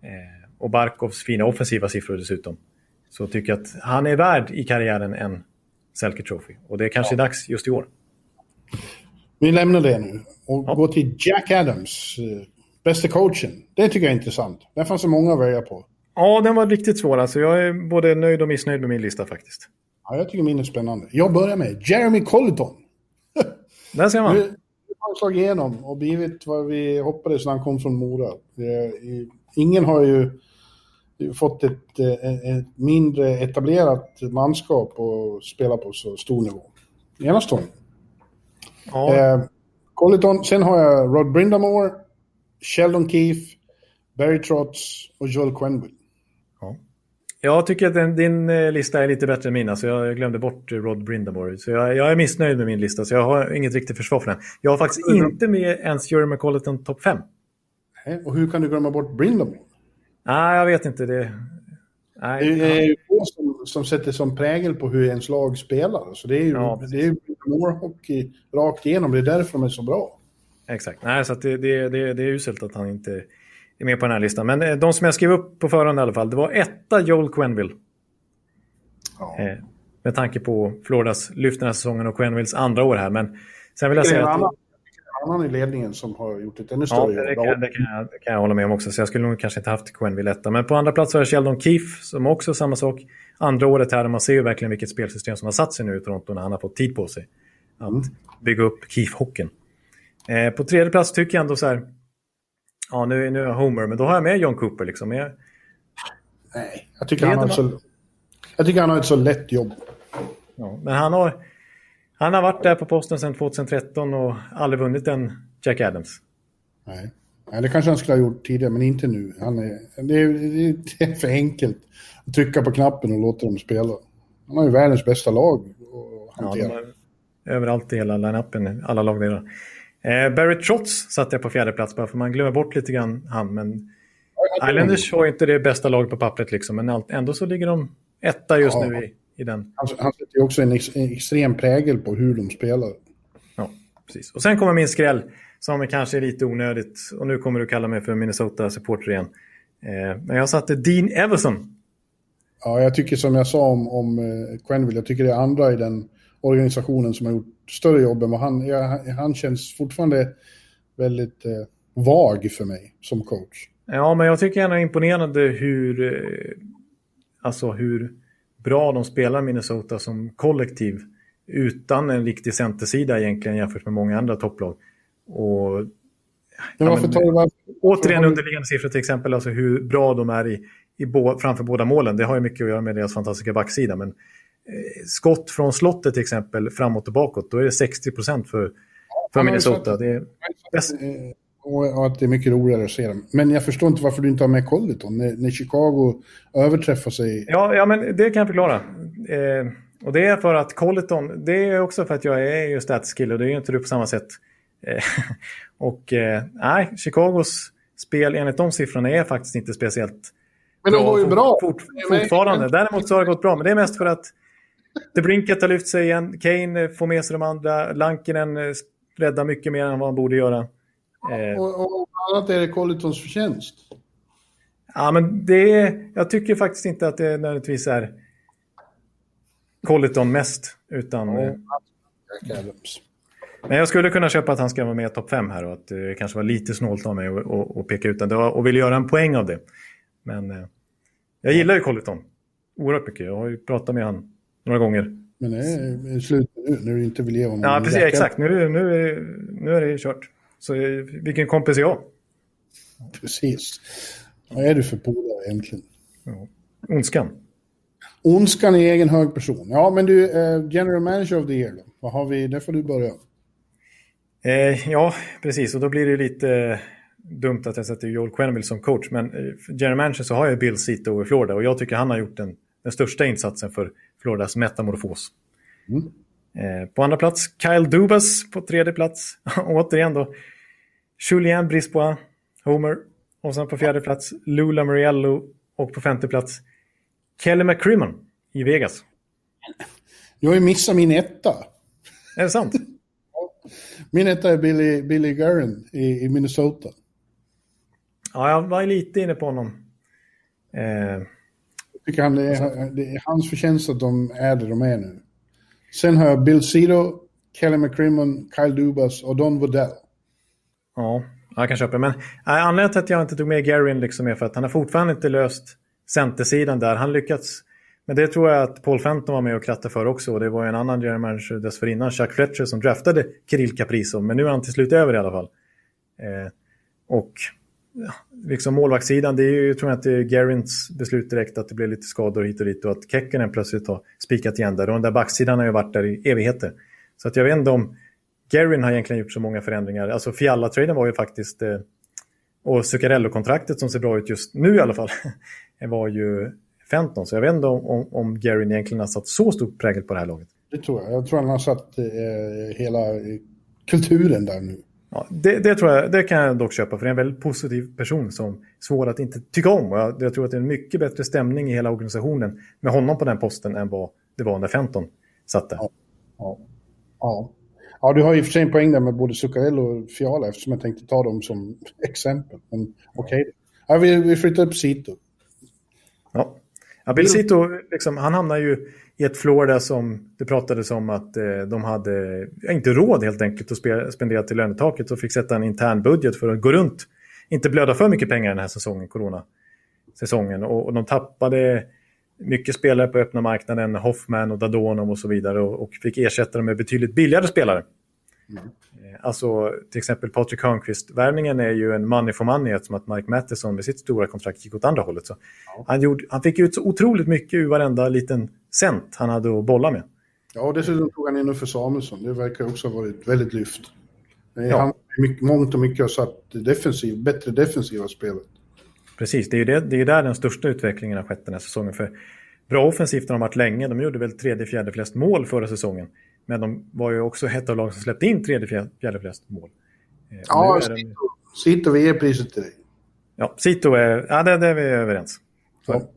Eh, och Barkovs fina offensiva siffror dessutom. Så tycker jag att han är värd i karriären en Selke Trophy. Och det är kanske ja. dags just i år. Vi lämnar det nu och ja. går till Jack Adams. Eh, bästa coachen. Det tycker jag är intressant. Där fanns det många att välja på. Ja, den var riktigt svår. Alltså, jag är både nöjd och missnöjd med min lista faktiskt. Ja, jag tycker min är spännande. Jag börjar med Jeremy Colleton. Där ser man. Nu har han slagit igenom och blivit vad vi hoppades när han kom från Mora. Ingen har ju fått ett, ett mindre etablerat manskap och spela på så stor nivå. Enastående. Ja. Eh, Colleton, sen har jag Rod Brindamore, Sheldon Keefe, Barry Trotz och Joel Quenville. Jag tycker att den, din eh, lista är lite bättre än min. Alltså jag glömde bort Rod Brindamore. Så jag, jag, är missnöjd med min lista, så jag har inget riktigt försvar för den. Jag har faktiskt mm. inte med ens Jerry McColleton topp 5. Och hur kan du glömma bort Brindamore? Nej, jag vet inte. Det, nej, det är ju få som, som sätter som prägel på hur ens lag spelar. Så det är ju ja. Brindamore-hockey rakt igenom. Det är därför de är så bra. Exakt. Nej, så det, det, det, det är uselt att han inte är med på den här listan. Men eh, de som jag skrev upp på förhand i alla fall, det var etta Joel Quenville. Ja. Eh, med tanke på Floridas lyft den här säsongen och Quenvilles andra år här. Men sen vill jag säga att... Annan i ledningen som har gjort ett ännu större ja, det kan, det, kan jag, det kan jag hålla med om också. Så jag skulle nog kanske inte haft Quenville etta. Men på andra plats har jag Sheldon Keefe som också är samma sak. Andra året här, man ser ju verkligen vilket spelsystem som har satt sig nu i Toronto när han har fått tid på sig att mm. bygga upp Keefe-hockeyn. Eh, på tredje plats tycker jag ändå så här, ja nu, nu är jag Homer, men då har jag med John Cooper. Liksom. Jag... Nej, jag tycker, han har så, jag tycker han har ett så lätt jobb. Ja, men han har, han har varit där på posten sedan 2013 och aldrig vunnit en Jack Adams. Nej. Nej, det kanske han skulle ha gjort tidigare, men inte nu. Han är, det, är, det är för enkelt att trycka på knappen och låta dem spela. Han har ju världens bästa lag att hantera. Ja, överallt i hela line-upen, alla lagdelar. Eh, Barry Trotz satte jag på fjärde plats bara för man glömmer bort lite grann han. Men Islanders har inte det bästa laget på pappret liksom, men ändå så ligger de etta just ja, nu i, i den. Han, han sätter ju också en, ex, en extrem prägel på hur de spelar. Ja, precis. Och sen kommer min skräll som är kanske är lite onödigt. Och nu kommer du kalla mig för Minnesota-supporter igen. Eh, men jag satte Dean Everson. Ja, jag tycker som jag sa om, om eh, Quenville, jag tycker det är andra i den organisationen som har gjort större jobb än vad han... Ja, han känns fortfarande väldigt eh, vag för mig som coach. Ja, men jag tycker han är imponerande hur, eh, alltså hur bra de spelar Minnesota som kollektiv utan en riktig centersida egentligen jämfört med många andra topplag. Och, men varför tar återigen underliggande siffror till exempel, alltså hur bra de är i, i bo, framför båda målen. Det har ju mycket att göra med deras fantastiska backsida. Men Eh, skott från slottet till exempel framåt och bakåt, då är det 60 procent för, för Minnesota. Det är bäst. Och att det är mycket roligare att se dem. Men jag förstår inte varför du inte har med Colleton när, när Chicago överträffar sig. Ja, ja, men det kan jag förklara. Eh, och det är för att Colleton, det är också för att jag är ju statskill och det är ju inte du på samma sätt. Eh, och eh, nej, Chicagos spel enligt de siffrorna är faktiskt inte speciellt men de går ju bra. Fort, fortfarande. Däremot så har det gått bra, men det är mest för att The Brinket har lyft sig igen. Kane får med sig de andra. Lankinen eh, räddar mycket mer än vad han borde göra. Eh. Och, och annat är det Colletons förtjänst. Ja, men det jag tycker faktiskt inte att det nödvändigtvis är Colleton mest. Utan, mm. Men jag skulle kunna köpa att han ska vara med i topp 5 här och att det kanske var lite snålt av mig att peka ut den och vill göra en poäng av det. Men eh, jag gillar ju Colleton oerhört mycket. Jag har ju pratat med honom några gånger. Men det är slut nu när du inte vill ge honom Ja, precis. Läkare. Exakt. Nu, nu, är, nu är det kört. Så vilken kompis är jag? Precis. Vad är du för polare egentligen? Ja. Ondskan. Ondskan i egen hög person. Ja, men du, eh, general manager of the year då? Vad har vi? Där får du börja. Eh, ja, precis. Och då blir det lite dumt att jag sätter Joel Quenneville som coach. Men eh, general manager så har jag Bill Zito i Florida och jag tycker han har gjort den, den största insatsen för Floridas metamorfos. Mm. Eh, på andra plats Kyle Dubas på tredje plats. Återigen då. Julien Brisbois, Homer. Och sen på fjärde plats Lula Muriello. Och på femte plats Kelly McCrimmon i Vegas. Jag har ju missat min etta. Är det sant? Min etta är Billy, Billy Guerin i, i Minnesota. Ja, jag var lite inne på honom. Eh, Jag tycker han, det, är, det är hans förtjänst att de är där de är nu. Sen har jag Bill Cito, Kelly McCrimmon, Kyle Dubas och Don Waddell ja, jag kan köpa det. Men äh, anledningen till att jag inte tog med Garin liksom är för att han har fortfarande inte löst centersidan där. Han lyckats. Men det tror jag att Paul Fenton var med och krattade för också. Och det var ju en annan general manager dessförinnan, Chuck Fletcher, som draftade Kirill Caprizo. Men nu är han till slut över i alla fall. Eh, och ja, liksom målvaktssidan, det är ju, tror jag att det är Garins beslut direkt att det blev lite skador hit och dit och att Kekkonen plötsligt har spikat igen där. Och den där backsidan har ju varit där i evigheter. Så att jag vet inte om Garin har egentligen gjort så många förändringar. Alltså Fialla-traden var ju faktiskt, eh, och Zuccarello-kontraktet som ser bra ut just nu i alla fall, var ju Fenton. Så jag vet inte om, om, om Garin egentligen har satt så stor prägel på det här laget. Det tror jag. Jag tror han har satt eh, hela eh, kulturen där nu. Ja, det, det, tror jag, det kan jag dock köpa, för det är en väldigt positiv person som är svår att inte tycka om. Och jag, jag tror att det är en mycket bättre stämning i hela organisationen med honom på den posten än vad det var när Fenton satt där. Ja. Ja. Ja ja, du har ju för sig en poäng där med både Zuccarello och Fiala eftersom jag tänkte ta dem som exempel. Men okej. Okay. Ja, vi, vi flyttar upp Sito. Ja. Ja, Bill Sito, liksom, han hamnar ju i ett Florida som det pratades om att eh, de hade inte råd helt enkelt att spe, spendera till lönetaket och fick sätta en intern budget för att gå runt. Inte blöda för mycket pengar den här säsongen, corona-säsongen. Och, och de tappade mycket spelare på öppna marknaden, Hoffman och Dadonov och så vidare och, och fick ersätta dem med betydligt billigare spelare. Mm. Alltså till exempel Patrik Hörnqvist-värvningen är ju en money for money eftersom att Mike Matheson med sitt stora kontrakt gick åt andra hållet. Så ja. han, gjorde, han fick ut så otroligt mycket ur varenda liten cent han hade att bolla med. Ja, och dessutom tog han in för Samuelsson. Det verkar också ha varit väldigt lyft. Ja. Han mycket, mångt och mycket har satt defensiv, bättre defensiva spelet. Precis, det är ju det, det är där den största utvecklingen har skett den här säsongen. För bra offensivt har de varit länge. De gjorde väl tredje, fjärde flest mål förra säsongen. Men de var ju också ett av lagen som släppte in tredje, fjärde flest mål. Eh, ja. Sito, vi ger priset till dig. Ja, Sito är, ja det, det är vi överens. Så. Ja.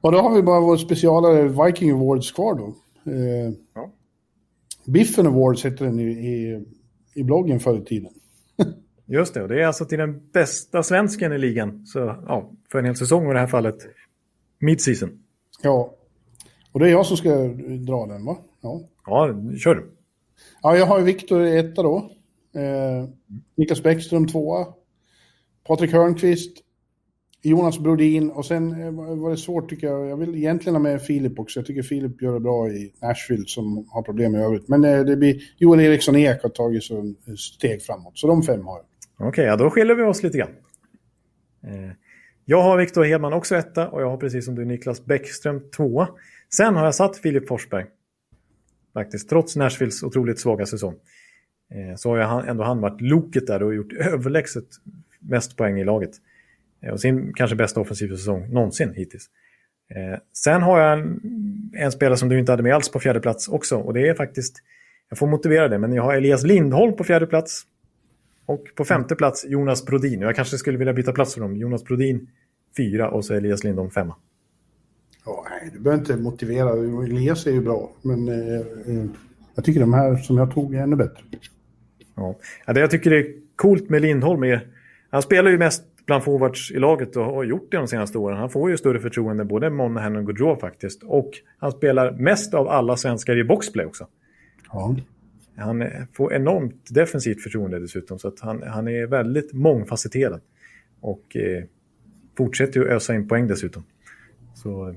Och då har vi bara vår specialare Viking Awards kvar då. Eh, ja. Biffen Awards hette den i, i, i bloggen förr i tiden. Just det, och det är alltså till den bästa svensken i ligan. Så, ja, för en hel säsong i det här fallet mid-season. Ja, och det är jag som ska dra den va? Ja, ja kör du. Ja, jag har Viktor etta då. Eh, Niklas Bäckström tvåa. Patrik Hörnqvist. Jonas Brodin och sen eh, var det svårt tycker jag. Jag vill egentligen ha med Filip också. Jag tycker Filip gör det bra i Nashville som har problem i övrigt. Men eh, det blir Joel Eriksson Ek har tagit så steg framåt. Så de fem har jag. Okej, okay, ja, då skiljer vi oss lite grann. Eh, jag har Viktor Hedman också etta och jag har precis som du Niklas Bäckström tvåa. Sen har jag satt Filip Forsberg. Faktiskt, trots Nashvilles otroligt svaga säsong. Eh, så har jag ändå han varit loket där och gjort överlägset mest poäng i laget. Eh, och sin kanske bästa offensiva säsong någonsin hittills. Sen har jag en, en, spelare som du inte hade med alls på fjärde plats också. Och det är faktiskt, jag får motivera det, men jag har Elias Lindholm på fjärde plats. Och på femte plats Jonas Brodin. Jag kanske skulle vilja byta plats för dem. Jonas Brodin fyra och så Elias Lindholm femma. Ja, nej, du behöver inte motivera. Elias är ju bra, men eh, eh, jag tycker de här som jag tog är ännu bättre. Ja. ja, det jag tycker är coolt med Lindholm är... Han spelar ju mest bland forwards i laget och har gjort det de senaste åren. Han får ju större förtroende både Monahan och Gaudreau faktiskt. Och han spelar mest av alla svenskar i boxplay också. Ja. Han får enormt defensivt förtroende dessutom. Så att han, han är väldigt mångfacetterad. Och eh, fortsätter ju ösa in poäng dessutom. Så eh,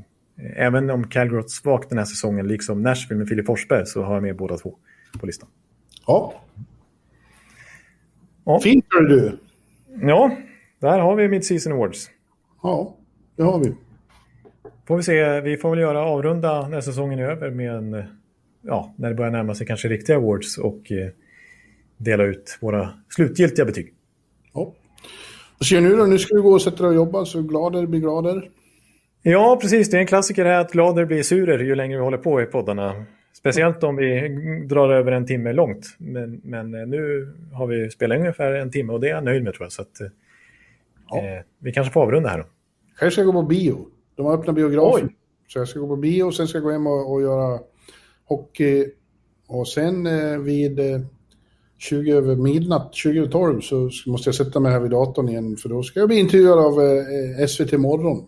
även om Calgary har svagt den här säsongen, liksom Nashville med Filip Forsberg, så har jag med båda två på listan. Ja. ja. Fint du. Ja, där har vi Mid-Season Awards. Ja, det har vi. Får vi se, vi får väl göra avrunda när säsongen är över med en, ja, när det börjar närma sig kanske riktiga awards och eh, dela ut våra slutgiltiga betyg. Ja. Vad ser nu då? Nu ska du gå och sätta dig och jobba, så glader blir glader. Ja, precis. Det är en klassiker här att glader blir surer ju längre vi håller på i poddarna. Speciellt om vi drar över en timme långt. Men, men eh, nu har vi spelat ungefär en timme och det är jag nöjd med tror jag. Så att, ja. eh, vi kanske får avrunda här då. Jag ska gå på bio. De har öppnat biografen. Så jag ska gå på bio och sen ska jag gå hem och, och göra hockey. Och sen eh, vid eh, 20 över midnatt, 20 över 12, så måste jag sätta mig här vid datorn igen. För då ska jag bli intervjuad av eh, SVT Morgon.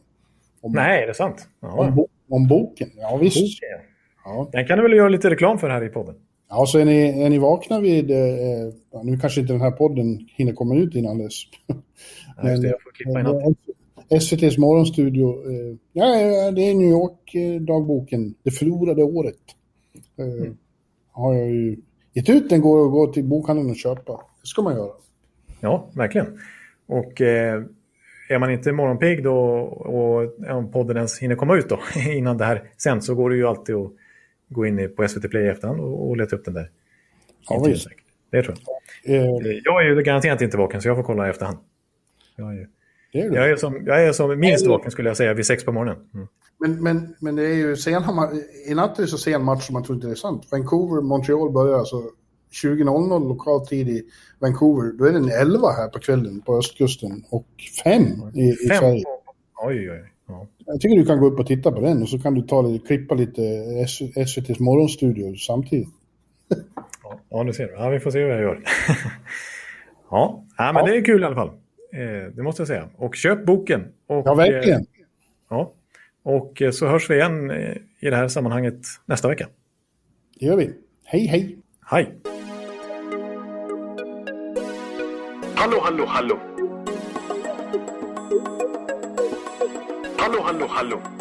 Om, Nej, är det sant? Om, om, boken, ja visst. Boken. Ja. Den kan du väl göra lite reklam för här i podden? Ja, så är ni, är ni vakna vid... Eh, nu kanske inte den här podden hinner komma ut innan dess. Ja, Men, det, in SVTs morgonstudio. Eh, ja, det är New York-dagboken, eh, Det förlorade året. Eh, mm. Har jag ju gett ut den, går att gå till bokhandeln och köpa. Det ska man göra. Ja, verkligen. Och eh, är man inte morgonpigg då och om podden ens hinner komma ut då innan det här sänds så går det ju alltid att gå in på SVT Play i efterhand och, och leta upp den där. Ja, visst. Det tror jag. Eh. Jag är ju garanterat inte vaken så jag får kolla i efterhand. Jag är, jag är, som, jag är som minst vaken skulle jag säga vid sex på morgonen. Mm. Men, men, men det är ju sen i natt är det så sen match som man tror inte det är sant. Vancouver-Montreal börjar alltså 20.00 lokal tid i Vancouver. Då är den 11 här på kvällen på östkusten och 5 i, i fem. Sverige. Oj, oj, ja. Jag tycker du kan gå upp och titta på den och så kan du ta lite, klippa lite SVTs morgonstudio samtidigt. ja, du ser. Ja, vi får se vad jag gör. ja, ja, men ja. det är kul i alla fall. Eh, det måste jag säga. Och köp boken. Och, ja, verkligen. Eh, ja. Och eh, så hörs vi igen eh, i det här sammanhanget nästa vecka. Det gör vi. Hej, hej. Hej. Hallå, hallå, hallå. Hallå, hallå, hallå.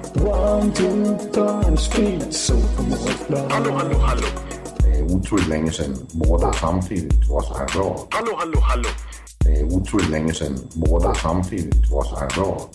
One, two, three, speed, so Hallå, hallå, hallå. Det är otroligt länge sedan båda samtidigt var så här bra. Hallå, hallå, hallå. Det är otroligt länge sedan båda samtidigt var så här bra.